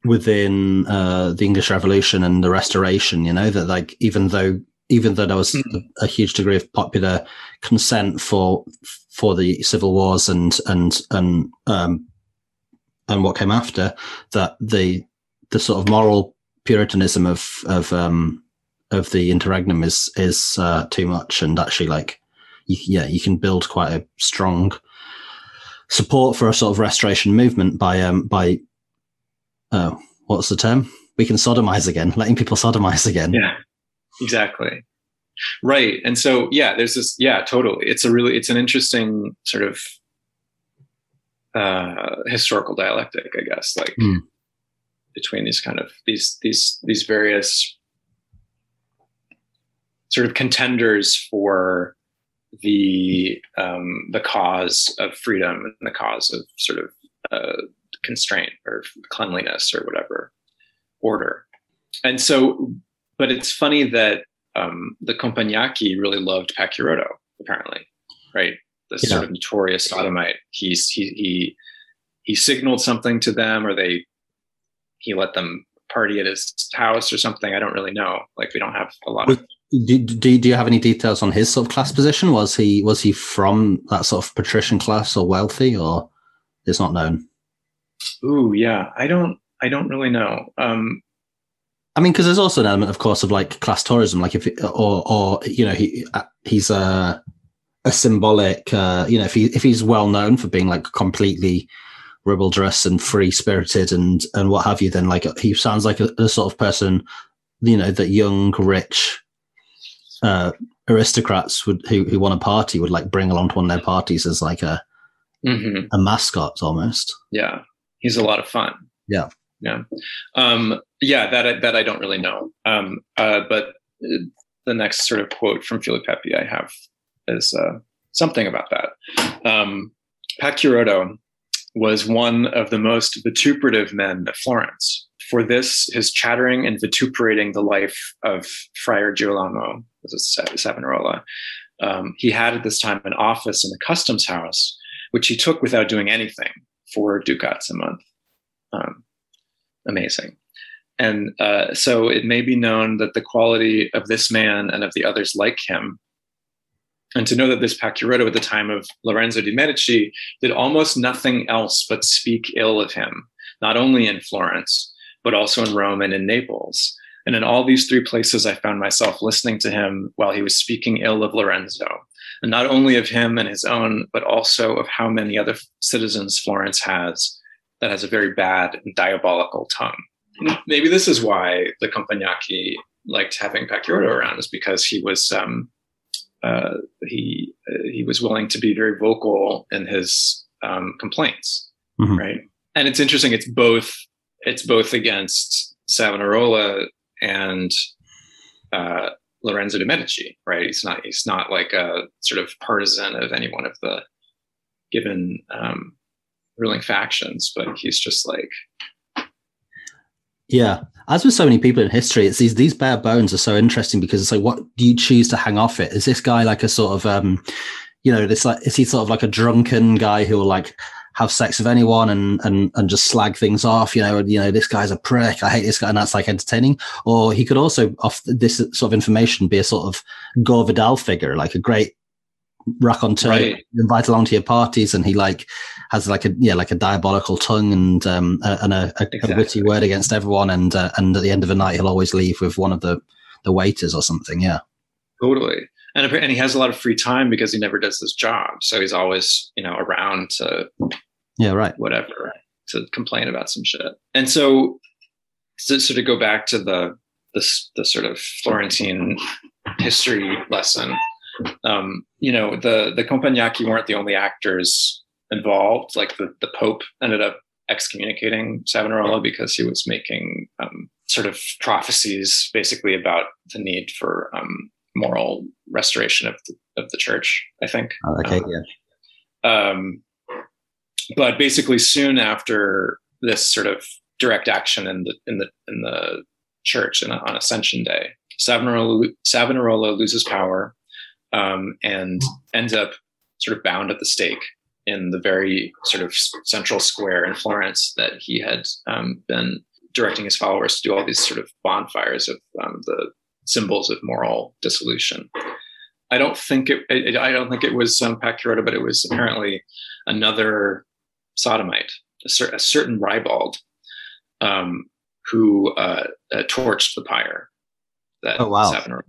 within uh, the English Revolution and the Restoration. You know that like even though even though there was mm-hmm. a, a, huge degree of popular consent for for the civil wars and and and um, and what came after, that the the sort of moral puritanism of of um, of the interregnum is is uh, too much, and actually like you, yeah, you can build quite a strong support for a sort of restoration movement by um by oh what's the term? We can sodomize again letting people sodomize again. Yeah exactly. Right and so yeah there's this yeah totally. It's a really it's an interesting sort of uh historical dialectic i guess like mm. between these kind of these these these various sort of contenders for the um, the cause of freedom and the cause of sort of uh, constraint or cleanliness or whatever order. And so, but it's funny that um, the Compagnacchi really loved Pacchiarotto, apparently, right? This yeah. sort of notorious sodomite. He's he he he signaled something to them, or they he let them party at his house or something. I don't really know. Like we don't have a lot of do, do, do you have any details on his sort of class position? Was he was he from that sort of patrician class or wealthy, or it's not known? Ooh, yeah, I don't I don't really know. Um, I mean, because there's also an element, of course, of like class tourism, like if or or you know he uh, he's a a symbolic, uh, you know, if he if he's well known for being like completely ribaldrous and free spirited and and what have you, then like he sounds like a, a sort of person, you know, that young, rich uh, aristocrats would who who want a party would like bring along to one of their parties as like a mm-hmm. a mascot almost. Yeah, he's a lot of fun. Yeah, yeah, um, yeah. That I, that I don't really know. Um, uh, but the next sort of quote from Filipepi I have is uh, something about that. Um, was one of the most vituperative men at Florence. For this, his chattering and vituperating the life of Friar Girolamo, was Savonarola, um, he had at this time an office in the customs house, which he took without doing anything for ducats a month. Um, amazing. And uh, so it may be known that the quality of this man and of the others like him and to know that this Pacchiarotto at the time of Lorenzo de' Medici did almost nothing else but speak ill of him, not only in Florence, but also in Rome and in Naples. And in all these three places, I found myself listening to him while he was speaking ill of Lorenzo, and not only of him and his own, but also of how many other citizens Florence has that has a very bad and diabolical tongue. Maybe this is why the Compagnacchi liked having Pacchiarotto around, is because he was um, uh, he uh, he was willing to be very vocal in his um, complaints, mm-hmm. right? And it's interesting. It's both. It's both against Savonarola and uh, Lorenzo de' Medici, right? He's not. He's not like a sort of partisan of any one of the given um, ruling factions, but he's just like yeah, as with so many people in history, it's these these bare bones are so interesting because it's like, what do you choose to hang off it? Is this guy like a sort of, um, you know, this like is he sort of like a drunken guy who will like have sex with anyone and and and just slag things off? You know, you know, this guy's a prick. I hate this guy, and that's like entertaining. Or he could also, off this sort of information, be a sort of Gore Vidal figure, like a great raconteur right. invite along to your parties and he like has like a yeah like a diabolical tongue and um and a, a, exactly. a witty word against everyone and uh, and at the end of the night he'll always leave with one of the the waiters or something yeah totally and and he has a lot of free time because he never does his job. So he's always you know around to yeah right. whatever to complain about some shit. And so to sort of go back to the the, the sort of Florentine history lesson um, you know, the the Compagnacchi weren't the only actors involved. Like the the Pope ended up excommunicating Savonarola because he was making um, sort of prophecies, basically about the need for um, moral restoration of the, of the church. I think. Oh, okay. Um, yeah. Um, but basically, soon after this sort of direct action in the in the in the church and on Ascension Day, Savonarola, Savonarola loses power um, and ends up sort of bound at the stake in the very sort of central square in Florence that he had um, been directing his followers to do all these sort of bonfires of um, the symbols of moral dissolution. I don't think it, I don't think it was um, Pacchiarotto, but it was apparently another sodomite, a, cer- a certain ribald, um, who uh, uh, torched the pyre that oh, wow. Savonarola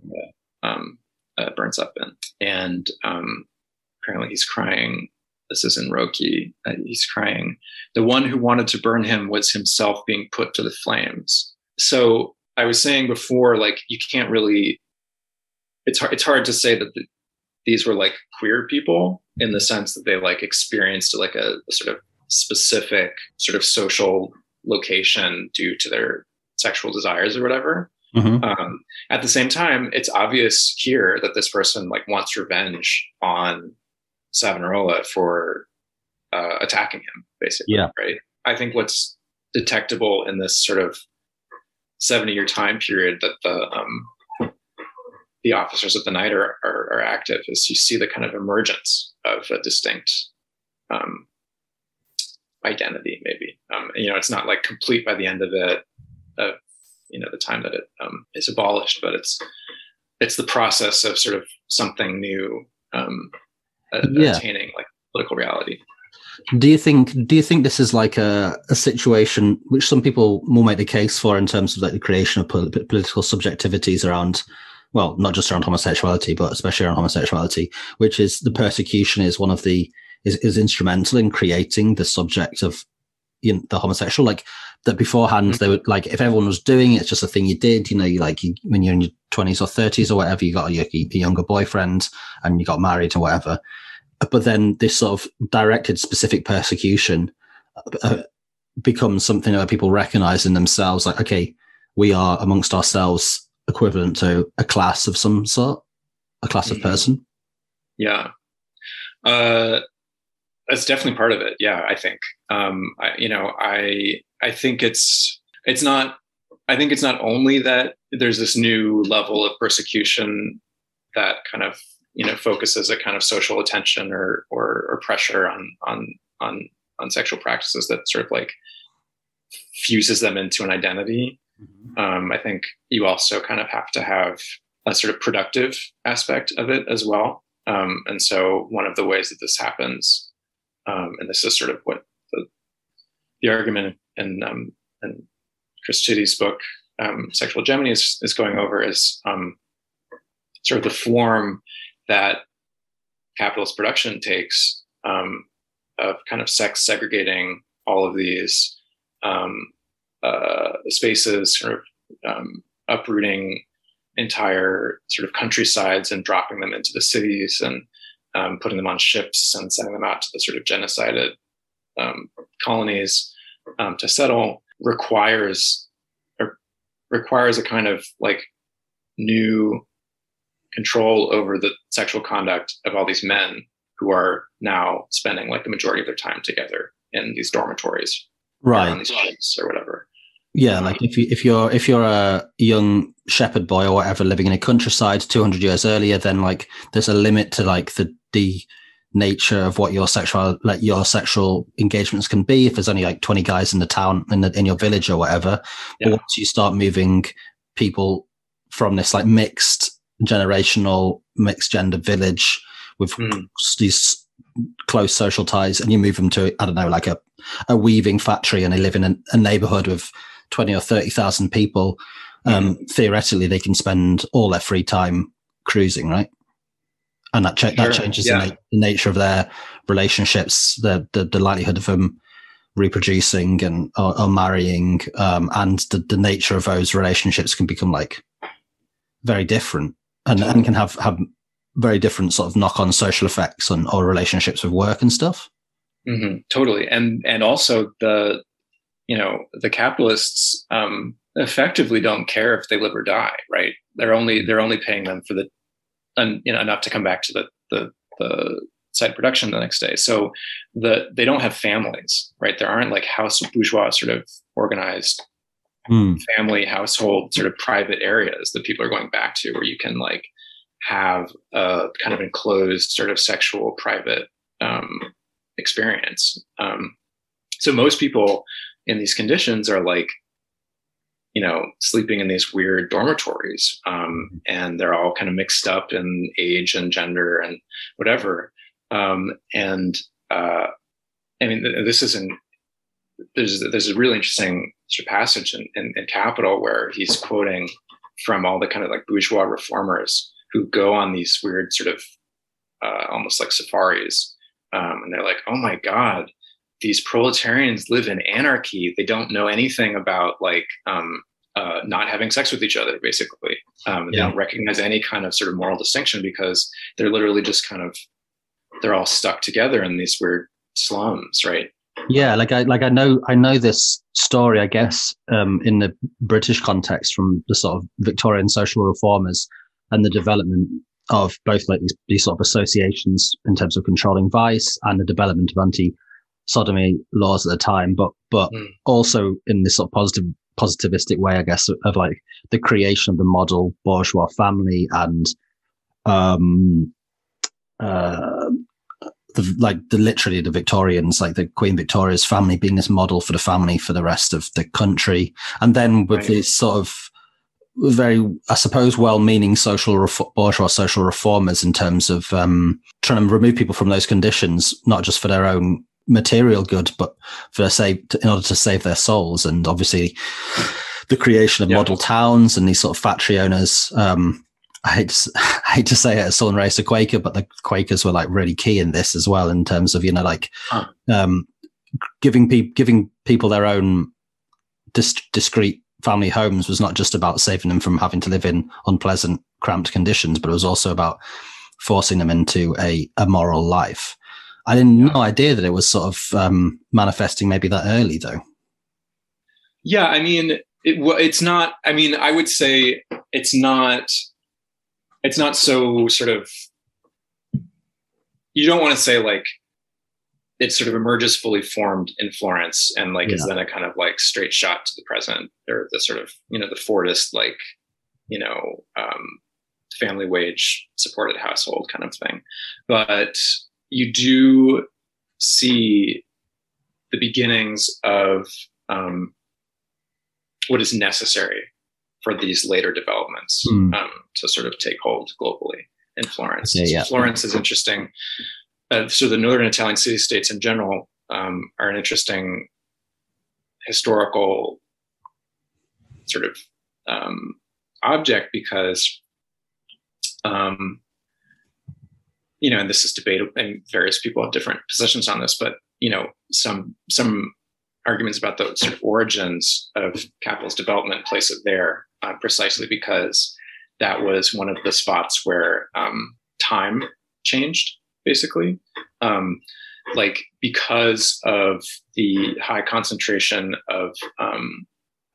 um, uh, burns up in, and um, apparently he's crying. This is in Rocke. Uh, he's crying. The one who wanted to burn him was himself being put to the flames. So I was saying before, like you can't really. It's hard. It's hard to say that the, these were like queer people in the sense that they like experienced like a, a sort of specific sort of social location due to their sexual desires or whatever. Mm-hmm. Um, at the same time, it's obvious here that this person like wants revenge on Savonarola for uh, attacking him, basically. Yeah. Right. I think what's detectable in this sort of 70 year time period that the um, the officers of the night are, are, are, active is you see the kind of emergence of a distinct um, identity maybe um, you know it's not like complete by the end of it of you know the time that it um, is abolished but it's it's the process of sort of something new um, yeah. attaining like political reality do you think do you think this is like a, a situation which some people will make the case for in terms of like the creation of po- political subjectivities around well not just around homosexuality but especially around homosexuality which is the persecution is one of the is, is instrumental in creating the subject of you know, the homosexual like that beforehand mm-hmm. they would like if everyone was doing it it's just a thing you did you know you like you, when you're in your 20s or 30s or whatever you got a, a younger boyfriend and you got married or whatever but then this sort of directed specific persecution uh, becomes something that people recognize in themselves like okay we are amongst ourselves equivalent to a class of some sort a class mm-hmm. of person. Yeah. Uh that's definitely part of it. Yeah i think. Um I, you know i i think it's it's not i think it's not only that there's this new level of persecution that kind of you know focuses a kind of social attention or or, or pressure on on on on sexual practices that sort of like fuses them into an identity mm-hmm. um, i think you also kind of have to have a sort of productive aspect of it as well um, and so one of the ways that this happens um, and this is sort of what the, the argument in um, in Chris Chitty's book um, sexual hegemony is, is going over is um, sort of the form that capitalist production takes um, of kind of sex segregating all of these um, uh, spaces, sort of um, uprooting entire sort of countrysides and dropping them into the cities and um, putting them on ships and sending them out to the sort of genocided um, colonies um, to settle requires requires a kind of like new control over the sexual conduct of all these men who are now spending like the majority of their time together in these dormitories, right? These ships or whatever. Yeah, um, like if you if you're if you're a young shepherd boy or whatever living in a countryside 200 years earlier, then like there's a limit to like the the nature of what your sexual like your sexual engagements can be. If there's only like 20 guys in the town in the, in your village or whatever, yeah. but once you start moving people from this like mixed generational mixed gender village with mm. these close social ties and you move them to i don't know like a, a weaving factory and they live in a, a neighborhood with 20 or 30,000 people um, mm. theoretically they can spend all their free time cruising right and that, cha- sure. that changes yeah. the, na- the, nature of their relationships the, the, the likelihood of them reproducing and or, or marrying um, and the, the nature of those relationships can become like very different and, and can have have very different sort of knock on social effects on or relationships with work and stuff. Mm-hmm, totally, and and also the you know the capitalists um, effectively don't care if they live or die, right? They're only they're only paying them for the and you know enough to come back to the the, the outside production the next day. So the they don't have families, right? There aren't like house bourgeois sort of organized mm. family household sort of private areas that people are going back to where you can like have a kind of enclosed sort of sexual private um, experience. Um, so most people in these conditions are like you know, sleeping in these weird dormitories. Um, and they're all kind of mixed up in age and gender and whatever. Um, and uh, I mean, this isn't. There's there's a really interesting passage in, in, in Capital where he's quoting from all the kind of like bourgeois reformers who go on these weird sort of uh, almost like safaris, um, and they're like, "Oh my God, these proletarians live in anarchy. They don't know anything about like um, uh, not having sex with each other, basically. Um, yeah. They don't recognize any kind of sort of moral distinction because they're literally just kind of they're all stuck together in these weird slums, right? Yeah, like I like I know I know this story. I guess um, in the British context from the sort of Victorian social reformers and the development of both like these, these sort of associations in terms of controlling vice and the development of anti sodomy laws at the time, but but mm. also in this sort of positive positivistic way, I guess, of, of like the creation of the model bourgeois family and um uh the, like the literally the Victorians, like the Queen Victoria's family being this model for the family for the rest of the country. And then with right. these sort of very, I suppose, well-meaning social bourgeois social reformers in terms of um, trying to remove people from those conditions, not just for their own material good, but for say in order to save their souls. And obviously, the creation of yeah. model towns and these sort of factory owners. Um, I hate, to, I hate to say it as someone raised a Quaker, but the Quakers were like really key in this as well in terms of you know like huh. um, giving people giving people their own dis- discrete family homes was not just about saving them from having to live in unpleasant, cramped conditions, but it was also about forcing them into a, a moral life. I had no idea that it was sort of um, manifesting maybe that early, though. Yeah, I mean, it, it's not. I mean, I would say it's not it's not so sort of you don't want to say like it sort of emerges fully formed in Florence and like yeah. is then a kind of like straight shot to the present or the sort of you know the Fordist like you know um, family wage supported household kind of thing, but you do see the beginnings of um, what is necessary for these later developments mm. um, to sort of take hold globally in Florence. Okay, yeah. so Florence is interesting. Uh, so the northern Italian city states in general um, are an interesting historical sort of um, object because um, you know, and this is debatable, and various people have different positions on this, but you know, some some arguments about the sort of origins of capitalist development place it there uh, precisely because that was one of the spots where um, time changed, basically. Um, like because of the high concentration of um,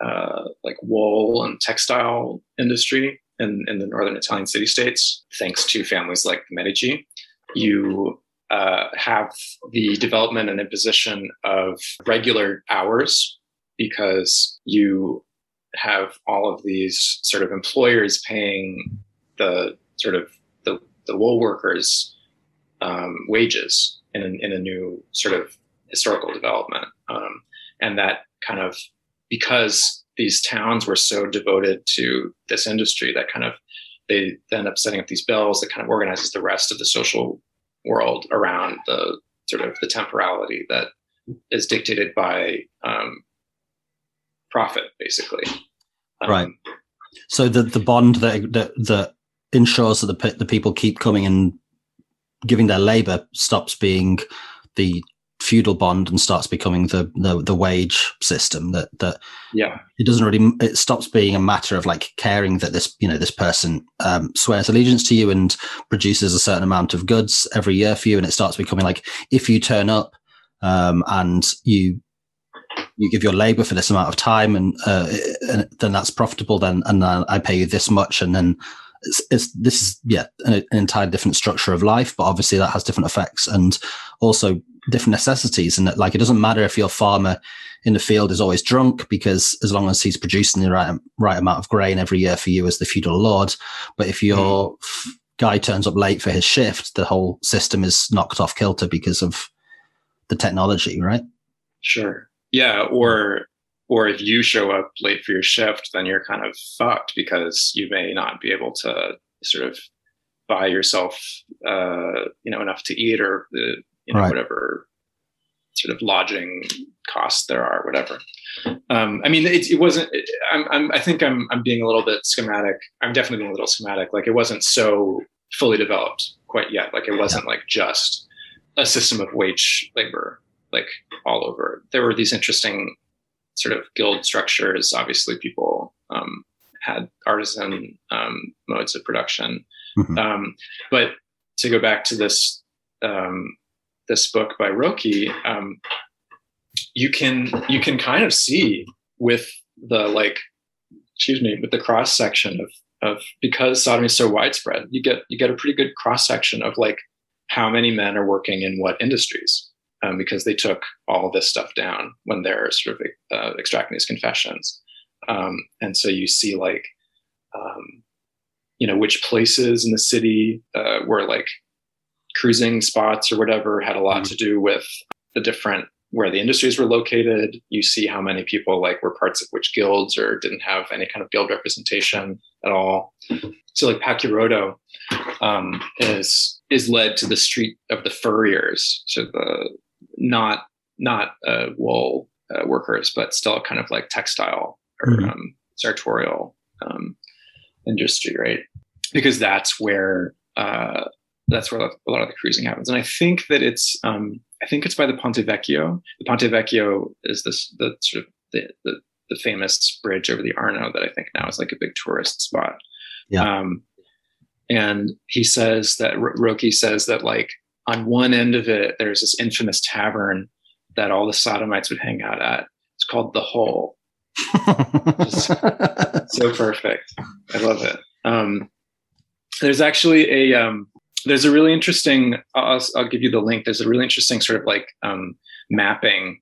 uh, like wool and textile industry in, in the northern Italian city states, thanks to families like the Medici, you uh, have the development and imposition of regular hours because you have all of these sort of employers paying the sort of the, the wool workers um, wages in, in a new sort of historical development. Um, and that kind of, because these towns were so devoted to this industry, that kind of, they end up setting up these bells that kind of organizes the rest of the social world around the sort of the temporality that is dictated by um, profit, basically. Um, right. So the the bond that that, that ensures that the the people keep coming and giving their labor stops being the feudal bond and starts becoming the, the the wage system that that yeah. it doesn't really it stops being a matter of like caring that this you know this person um, swears allegiance to you and produces a certain amount of goods every year for you. And it starts becoming like if you turn up um, and you you give your labor for this amount of time and, uh, and then that's profitable then and then i pay you this much. And then it's, it's this is yeah an, an entire different structure of life, but obviously that has different effects. And also different necessities. And that, like it doesn't matter if your farmer in the field is always drunk because as long as he's producing the right right amount of grain every year for you as the feudal lord, but if your mm. guy turns up late for his shift, the whole system is knocked off kilter because of the technology, right? Sure. Yeah, or or if you show up late for your shift, then you're kind of fucked because you may not be able to sort of buy yourself, uh, you know, enough to eat or the, you know, right. whatever sort of lodging costs there are, whatever. Um, I mean, it, it wasn't. It, I'm, I'm, I think I'm, I'm being a little bit schematic. I'm definitely being a little schematic. Like it wasn't so fully developed quite yet. Like it wasn't like just a system of wage labor, like all over. There were these interesting sort of guild structures. Obviously, people um, had artisan um, modes of production. Mm-hmm. Um, but to go back to this um, this book by Rocke, um, you can you can kind of see with the like, excuse me, with the cross section of of because sodomy is so widespread, you get you get a pretty good cross section of like how many men are working in what industries um, because they took all this stuff down when they're sort of uh, extracting these confessions. Um, and so you see like, um, you know, which places in the city uh, were like cruising spots or whatever had a lot mm-hmm. to do with the different where the industries were located. You see how many people like were parts of which guilds or didn't have any kind of guild representation at all. So like Pacchiarotto um, is is led to the street of the furriers, so the not not uh, wool uh, workers, but still kind of like textile or mm-hmm. um, sartorial um, industry, right? Because that's where uh, that's where a lot of the cruising happens. And I think that it's um, I think it's by the Ponte Vecchio. The Ponte Vecchio is this the sort of the, the, the famous bridge over the Arno that I think now is like a big tourist spot. Yeah. Um, and he says that Rocke says that like on one end of it, there's this infamous tavern that all the sodomites would hang out at. It's called the Hole. so perfect. I love it. Um, there's actually a um, there's a really interesting. I'll, I'll, give you the link. There's a really interesting sort of like um, mapping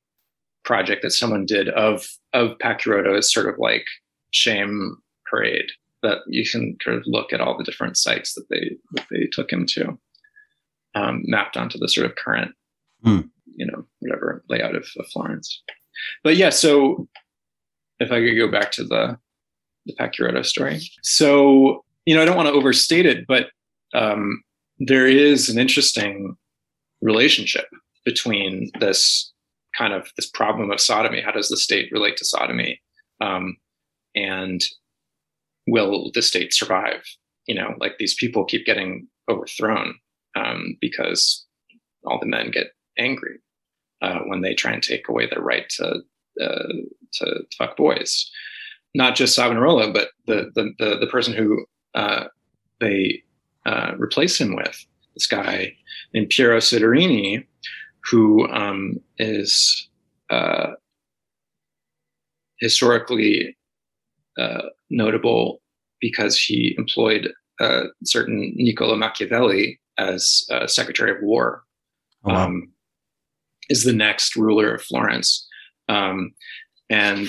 project that someone did of of Pacchiarotto as sort of like shame parade that you can kind of look at all the different sites that they that they took him to um, mapped onto the sort of current, mm. you know, whatever layout of, of, Florence. But yeah, so if I could go back to the the Pacchiarotto story, so you know, I don't want to overstate it, but um, there is an interesting relationship between this kind of this problem of sodomy. How does the state relate to sodomy? Um, and will the state survive? You know, like these people keep getting overthrown um, because all the men get angry uh, when they try and take away their right to uh, to, fuck boys. Not just Savonarola, but the the the, the person who uh, they uh, replace him with, this guy named Piero Soderini, who um, is uh, historically uh, notable because he employed a certain Niccolo Machiavelli as uh, Secretary of War, oh, wow. um, is the next ruler of Florence. Um, and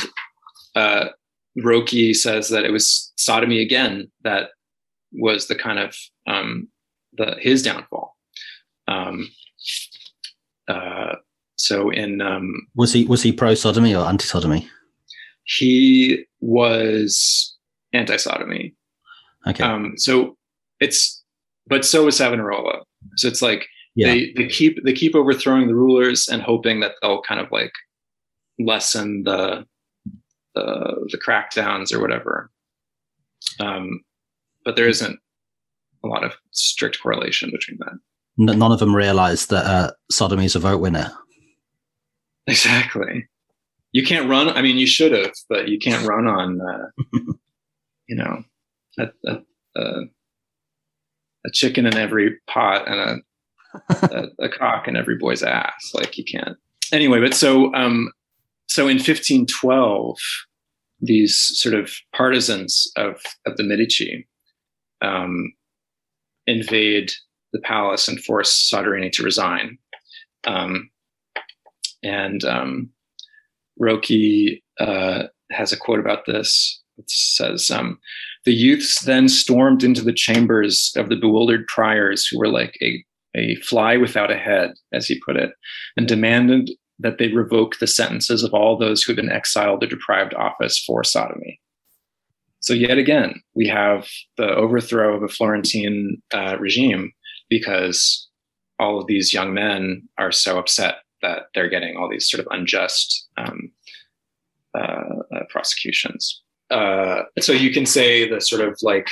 uh, Rocke says that it was sodomy again that was the kind of um, the his downfall. Um, uh, so in um, was he was he pro sodomy or anti sodomy? He was anti sodomy. Okay. Um, so it's but so is Savonarola. So it's like yeah. they they keep they keep overthrowing the rulers and hoping that they'll kind of like lessen the the, the crackdowns or whatever. Um, but there isn't a lot of strict correlation between that. None of them realize that uh, sodomy is a vote winner. Exactly. You can't run. I mean, you should have, but you can't run on, uh, you know, a, a, a a chicken in every pot and a, a, a, cock in every boy's ass. Like you can't. Anyway, but so um, so in 1512, these sort of partisans of of the Medici um, invade the palace and force Soderini to resign. Um, and um, Rocke uh, has a quote about this. It says, um, The youths then stormed into the chambers of the bewildered priors who were like a, a fly without a head, as he put it, and demanded that they revoke the sentences of all those who had been exiled or deprived office for sodomy. So, yet again, we have the overthrow of a Florentine uh, regime because all of these young men are so upset that they're getting all these sort of unjust um, uh, uh, prosecutions. Uh, so you can say the sort of like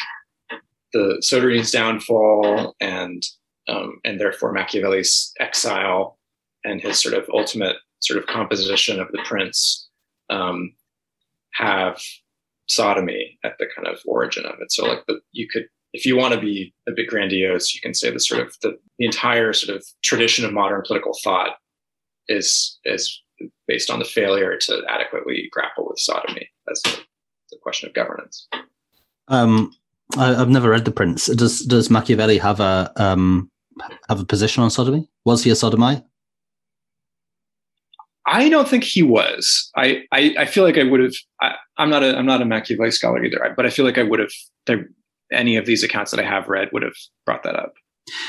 the Soderini's downfall and um, and therefore Machiavelli's exile and his sort of ultimate sort of composition of the prince um, have sodomy at the kind of origin of it. So like the, you could, if you want to be a bit grandiose, you can say the sort of the, the entire sort of tradition of modern political thought is is based on the failure to adequately grapple with sodomy as a, a question of governance. Um, I, have never read The Prince. Does does Machiavelli have a um, have a position on sodomy? Was he a sodomite? I don't think he was. I, I, I feel like I would have. I, am not a I'm not a Machiavelli scholar either, but I feel like I would have. There, any of these accounts that I have read would have brought that up.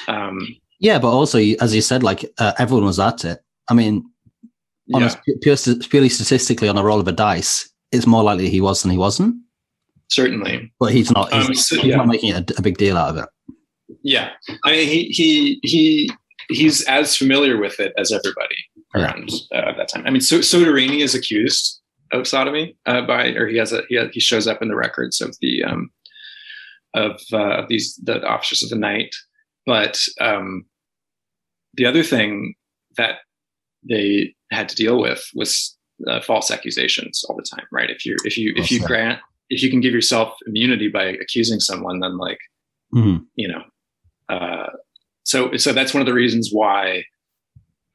Um, yeah, but also as you said, like uh, everyone was at it. I mean, on yeah. a, pure, purely statistically, on a roll of a dice, it's more likely he was than he wasn't. Certainly, but he's not. He's, um, so, he's not making a, a big deal out of it. Yeah, I mean, he he he he's as familiar with it as everybody around uh, that time. I mean, so, Soderini is accused of sodomy uh, by, or he has a he, he shows up in the records of the um, of uh, these the officers of the night. But um, the other thing that they had to deal with was uh, false accusations all the time, right? If you if you if you grant if you can give yourself immunity by accusing someone, then like mm-hmm. you know, uh, so so that's one of the reasons why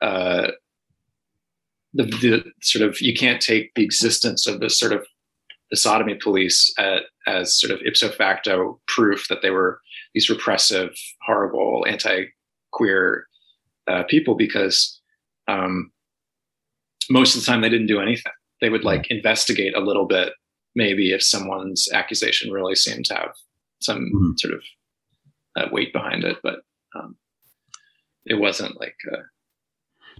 uh, the, the sort of you can't take the existence of this sort of the sodomy police at, as sort of ipso facto proof that they were these repressive, horrible, anti-queer uh, people because um, most of the time they didn't do anything. They would like investigate a little bit, maybe if someone's accusation really seemed to have some mm-hmm. sort of uh, weight behind it, but um, it wasn't like uh,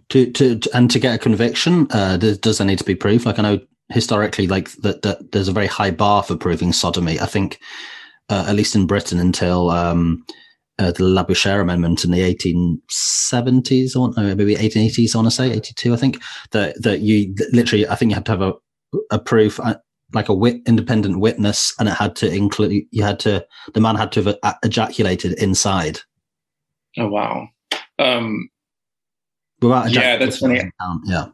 to, to, and to get a conviction. Uh, does, does there need to be proof? Like I know historically, like that, that there's a very high bar for proving sodomy. I think, uh, at least in Britain, until um, uh, the Labouchere Amendment in the 1870s, or maybe 1880s, I want to say 82, I think that that you literally, I think you had to have a a proof uh, like a wit, independent witness, and it had to include you had to the man had to have ejaculated inside. Oh wow! Um, Without yeah, that's funny. Yeah,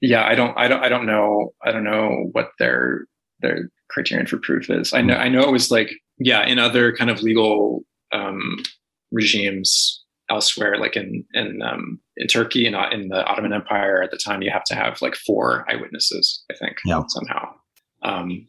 yeah. I don't, I don't, I don't know. I don't know what their their criterion for proof is. I know, I know it was like, yeah, in other kind of legal um, regimes elsewhere, like in in um, in Turkey and in, in the Ottoman Empire at the time, you have to have like four eyewitnesses. I think yeah. somehow. Um,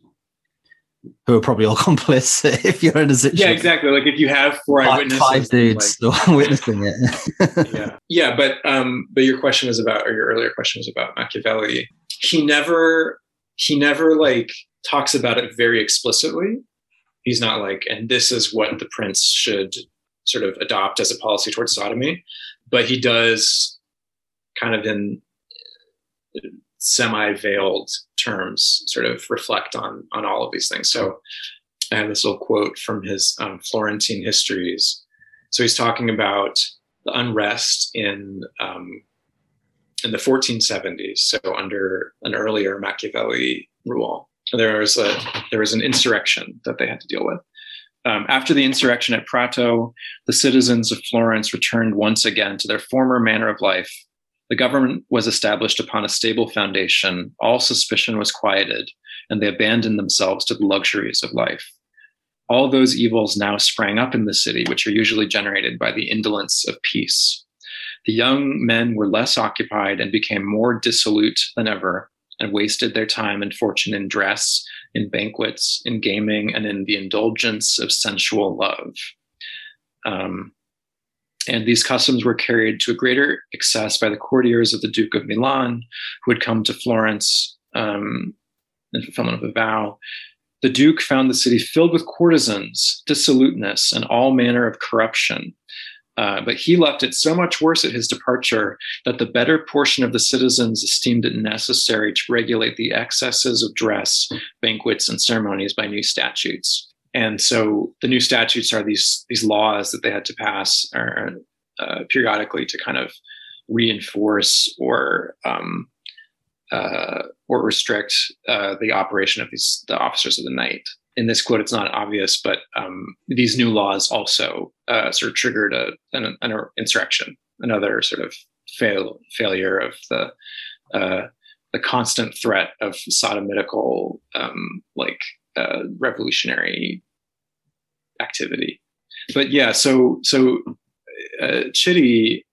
who are probably all complicit if you're in a situation. Yeah, exactly. Like if you have four five, eyewitnesses, five dudes like, witnessing it. yeah, yeah. But um, but your question was about, or your earlier question was about Machiavelli. He never, he never like talks about it very explicitly. He's not like, and this is what the prince should sort of adopt as a policy towards sodomy. But he does kind of in semi-veiled terms sort of reflect on on all of these things. So I have this little quote from his um, Florentine histories. So he's talking about the unrest in um, in the 1470s, so under an earlier Machiavelli rule. There was a there was an insurrection that they had to deal with. Um, after the insurrection at Prato, the citizens of Florence returned once again to their former manner of life the government was established upon a stable foundation, all suspicion was quieted, and they abandoned themselves to the luxuries of life. All those evils now sprang up in the city, which are usually generated by the indolence of peace. The young men were less occupied and became more dissolute than ever, and wasted their time and fortune in dress, in banquets, in gaming, and in the indulgence of sensual love. Um, and these customs were carried to a greater excess by the courtiers of the Duke of Milan, who had come to Florence um, in fulfillment of a vow. The Duke found the city filled with courtesans, dissoluteness, and all manner of corruption. Uh, but he left it so much worse at his departure that the better portion of the citizens esteemed it necessary to regulate the excesses of dress, banquets, and ceremonies by new statutes. And so the new statutes are these these laws that they had to pass or, uh, periodically to kind of reinforce or um, uh, or restrict uh, the operation of these the officers of the night. In this quote, it's not obvious, but um, these new laws also uh, sort of triggered a, an, an, insurrection, another sort of fail, failure of the uh, the constant threat of sodomitical um, like uh, revolutionary activity. But yeah, so so uh, Chitty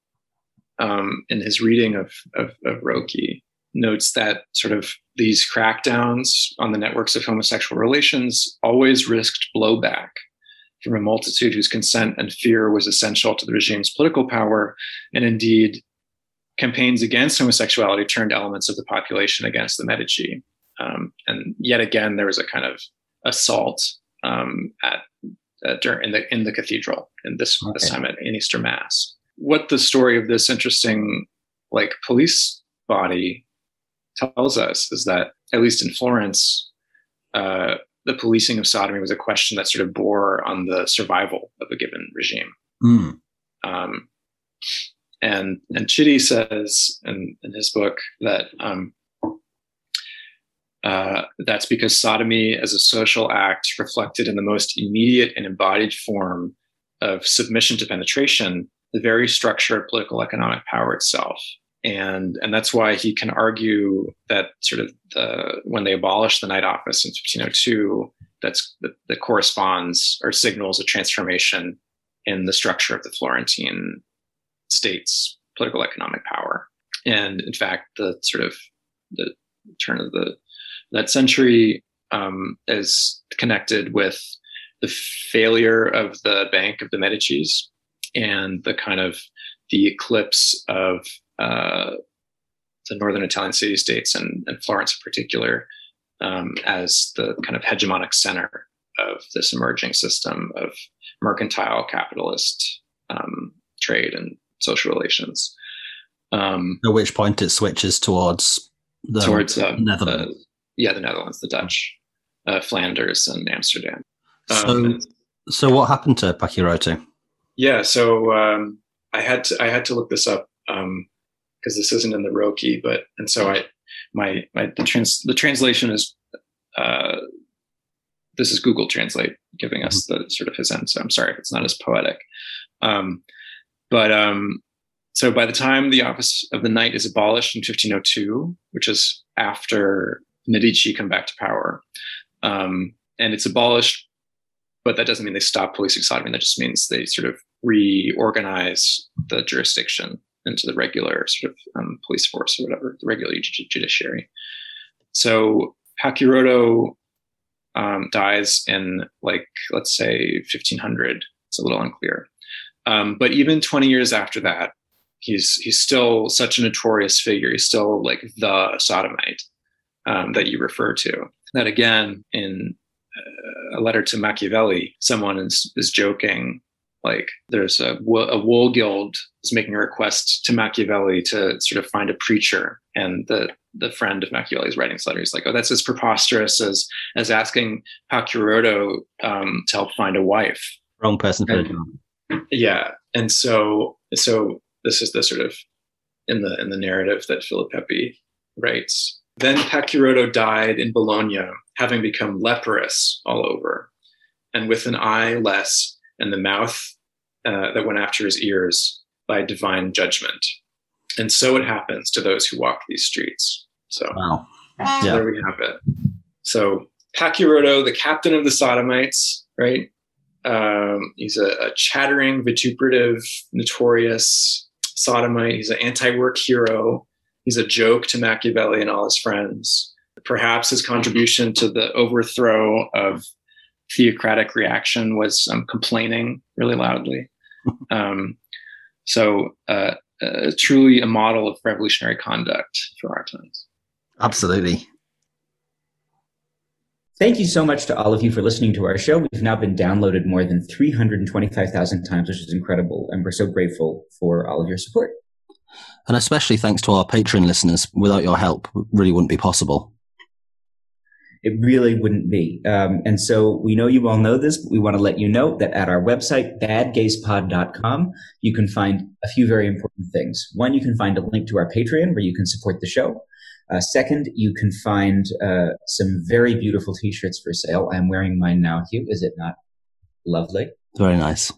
um, in his reading of of, of Rocke notes that sort of these crackdowns on the networks of homosexual relations always risked blowback from a multitude whose consent and fear was essential to the regime's political power, and indeed, campaigns against homosexuality turned elements of the population against the Medici. Um, and yet again, there was a kind of assault um, at uh, during in the in the cathedral in this okay. this time at, in Easter Mass. What the story of this interesting like police body tells us is that at least in Florence, uh, the policing of sodomy was a question that sort of bore on the survival of a given regime. Mm. Um, and and Chitty says in, in his book that um, uh, that's because sodomy as a social act reflected in the most immediate and embodied form of submission to penetration the very structure of political economic power itself. And and that's why he can argue that sort of the when they abolished the night office in 1502 that's that, that corresponds or signals a transformation in the structure of the florentine state's political economic power. And in fact the sort of the turn of the that century um, is connected with the failure of the Bank of the Medicis and the kind of the eclipse of uh, the northern Italian city states and, and Florence in particular um, as the kind of hegemonic center of this emerging system of mercantile capitalist um, trade and social relations. Um, At which point it switches towards the towards uh, Netherlands. Yeah, the Netherlands, the Dutch, uh, Flanders, and Amsterdam. Um, so, so what happened to Pacchiarotto? Yeah, so um, I had to I had to look this up because um, this isn't in the Rocke, but and so I my my the trans the translation is uh, this is Google Translate giving us mm-hmm. the sort of his end. So I'm sorry if it's not as poetic. Um, but um, so by the time the office of the night is abolished in 1502, which is after Medici come back to power. Um, and it's abolished, but that doesn't mean they stop policing sodomy. That just means they sort of reorganize the jurisdiction into the regular sort of um, police force or whatever, the regular judiciary. So Pacchiarotto um, dies in like, let's say 1500. It's a little unclear. Um, but even 20 years after that, he's he's still such a notorious figure. He's still like the sodomite um, that you refer to. That again, in uh, a letter to Machiavelli, someone is, is joking like there's a, a wool guild is making a request to Machiavelli to sort of find a preacher, and the the friend of Machiavelli's is writing this letter. He's like, "Oh, that's as preposterous as as asking Pacchiarotto um, to help find a wife." Wrong person for and, Yeah, and so so this is the sort of in the in the narrative that Filipepi writes. Then Pacchiarotto died in Bologna, having become leprous all over, and with an eye less and the mouth uh, that went after his ears by divine judgment. And so it happens to those who walk these streets. So wow. yeah. there we have it. So Pacchiarotto, the captain of the Sodomites, right? Um, he's a, a chattering, vituperative, notorious sodomite. He's an anti-work hero he's a joke to Machiavelli and all his friends. Perhaps his contribution to the overthrow of theocratic reaction was um, complaining really loudly. Um, so, uh, uh, truly a model of revolutionary conduct for our times. Absolutely. Thank you so much to all of you for listening to our show. We've now been downloaded more than 325,000 times, which is incredible. And we're so grateful for all of your support. And especially thanks to our Patreon listeners. Without your help, really wouldn't be possible. It really wouldn't be. Um, and so we know you all know this, but we want to let you know that at our website, badgayspod.com, you can find a few very important things. One, you can find a link to our Patreon where you can support the show. Uh, second, you can find uh, some very beautiful t-shirts for sale. I'm wearing mine now, Huw. Is it not lovely? Very nice.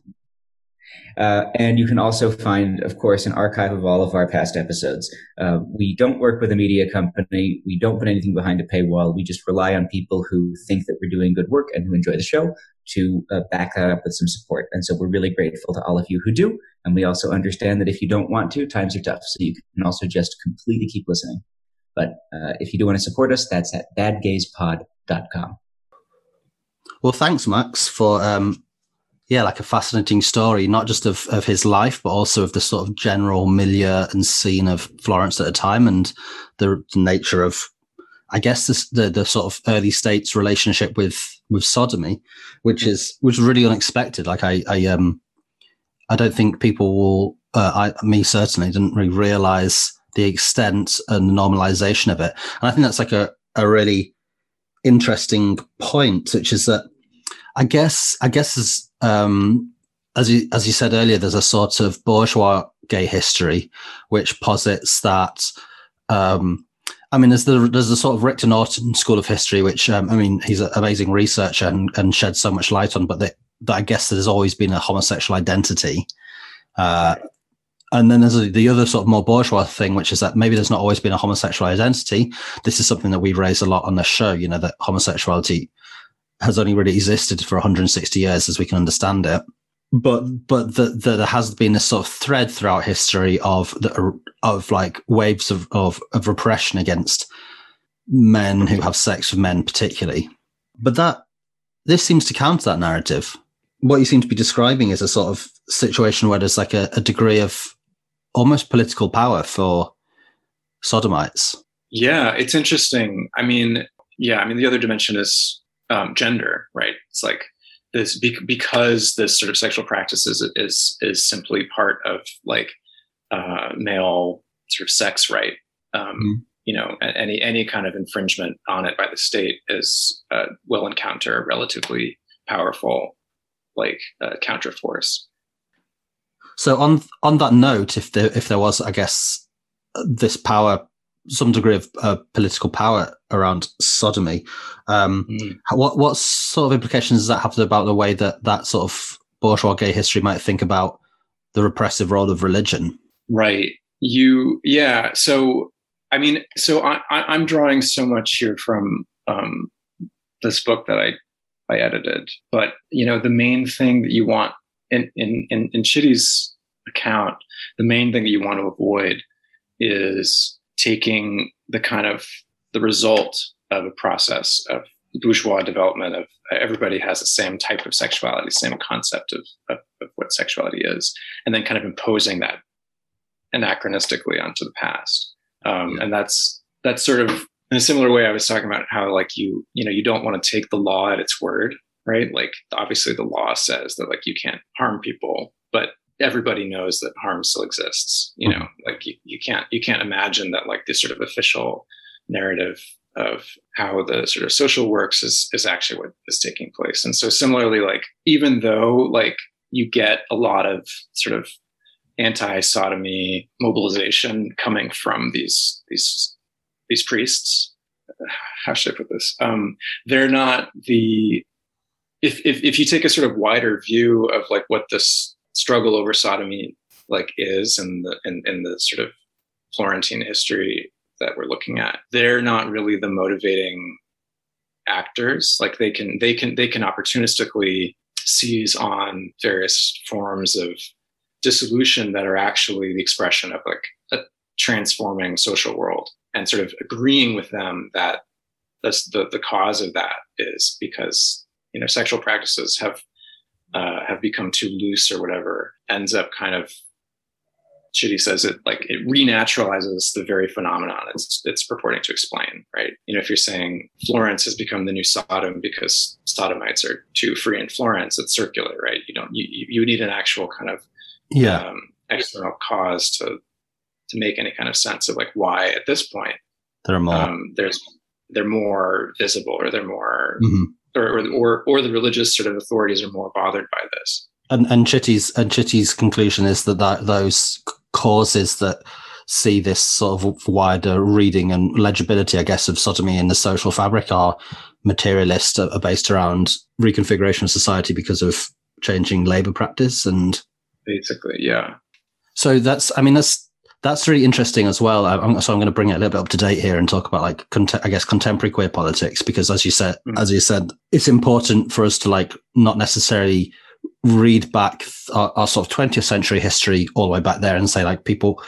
Uh, and you can also find, of course, an archive of all of our past episodes. Uh, we don't work with a media company. We don't put anything behind a paywall. We just rely on people who think that we're doing good work and who enjoy the show to uh, back that up with some support. And so we're really grateful to all of you who do. And we also understand that if you don't want to, times are tough. So you can also just completely keep listening. But uh, if you do want to support us, that's at badgayspod.com. Well, thanks, Max, for um, yeah, like a fascinating story, not just of, of his life, but also of the sort of general milieu and scene of Florence at the time and the, the nature of, I guess, this, the the sort of early states relationship with with sodomy, which is which was really unexpected. Like I, I um, I don't think people will, uh, I me certainly didn't really realize the extent and the normalization of it. And I think that's like a a really interesting point, which is that I guess I guess as um, as you as you said earlier, there's a sort of bourgeois gay history which posits that. Um, I mean, there's the there's the sort of Rictor Norton School of History, which um, I mean, he's an amazing researcher and, and sheds so much light on. But that, that I guess there's always been a homosexual identity. Uh, and then there's a, the other sort of more bourgeois thing, which is that maybe there's not always been a homosexual identity. This is something that we raise a lot on the show. You know, that homosexuality has only really existed for 160 years as we can understand it. But but the, the, there has been a sort of thread throughout history of the, of like waves of, of of repression against men who have sex with men, particularly. But that this seems to counter that narrative. What you seem to be describing is a sort of situation where there's like a, a degree of almost political power for sodomites. Yeah, it's interesting. I mean, yeah, I mean the other dimension is um, gender, right? It's like this be- because this sort of sexual practice is is is simply part of like uh, male sort of sex right. Um, mm-hmm. You know, any any kind of infringement on it by the state is uh, will encounter a relatively powerful like uh, counterforce. So on on that note, if there if there was, I guess, this power some degree of uh, political power around sodomy. Um, mm. What what sort of implications does that have about the way that that sort of bourgeois gay history might think about the repressive role of religion? Right. You. Yeah. So I mean, so I, I am drawing so much here from um, this book that I I edited, but you know, the main thing that you want in in in, in Chitty's account, the main thing that you want to avoid is taking the kind of the result of a process of bourgeois development of everybody has the same type of sexuality, same concept of, of, of what sexuality is, and then kind of imposing that anachronistically onto the past. Um, and that's that's sort of in a similar way I was talking about how like you you know you don't want to take the law at its word, right? Like obviously the law says that like you can't harm people, but everybody knows that harm still exists you know like you, you can't you can't imagine that like this sort of official narrative of how the sort of social works is is actually what is taking place. And so similarly like even though like you get a lot of sort of anti-sodomy mobilization coming from these these these priests how should i put this? Um they're not the if, if if you take a sort of wider view of like what this struggle over sodomy like is in the in, the sort of Florentine history that we're looking at, they're not really the motivating actors. Like they can they can they can opportunistically seize on various forms of dissolution that are actually the expression of like a transforming social world and sort of agreeing with them that that's the, the cause of that is because you know sexual practices have uh, have become too loose or whatever ends up kind of Chitty says it like it renaturalizes the very phenomenon it's it's purporting to explain, right? You know, if you're saying Florence has become the new Sodom because sodomites are too free in Florence, it's circular, right? You don't you you need an actual kind of yeah um, external cause to to make any kind of sense of like why at this point there are more um, there's they're more visible or they're more Mhm. Or, or or the religious sort of authorities are more bothered by this. and and Chitty's and Chitty's conclusion is that, that those causes that see this sort of wider reading and legibility, I guess, of sodomy in the social fabric are materialist, are, are based around reconfiguration of society because of changing labor practice, and Basically, yeah. so that's I mean that's that's really interesting as well. I'm, so I'm going to bring it a little bit up to date here and talk about like cont- I guess contemporary queer politics because as you said, Mhm. as you said, it's important for us to like not necessarily read back our, our sort of 20th century history all the way back there and say like people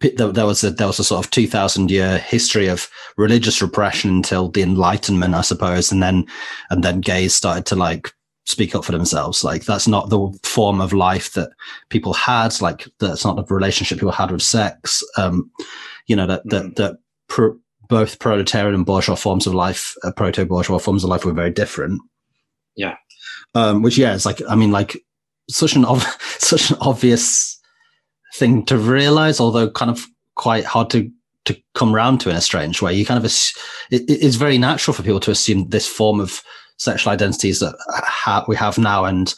pe- there, there was a there was a sort of 2000 year history of religious repression until the enlightenment i suppose and then and then gays started to like speak up for themselves like that's not the form of life that people had like that's not the relationship people had with sex um you know that that Mhm. that pro- both proletarian and bourgeois forms of life uh, proto bourgeois forms of life were very different Yeah. um which yeah it's like i mean like such an ob- such an obvious thing to realize although kind of quite hard to to come round to in a strange way you kind of ass- it, it's very natural for people to assume this form of sexual identities that ha- we have now. And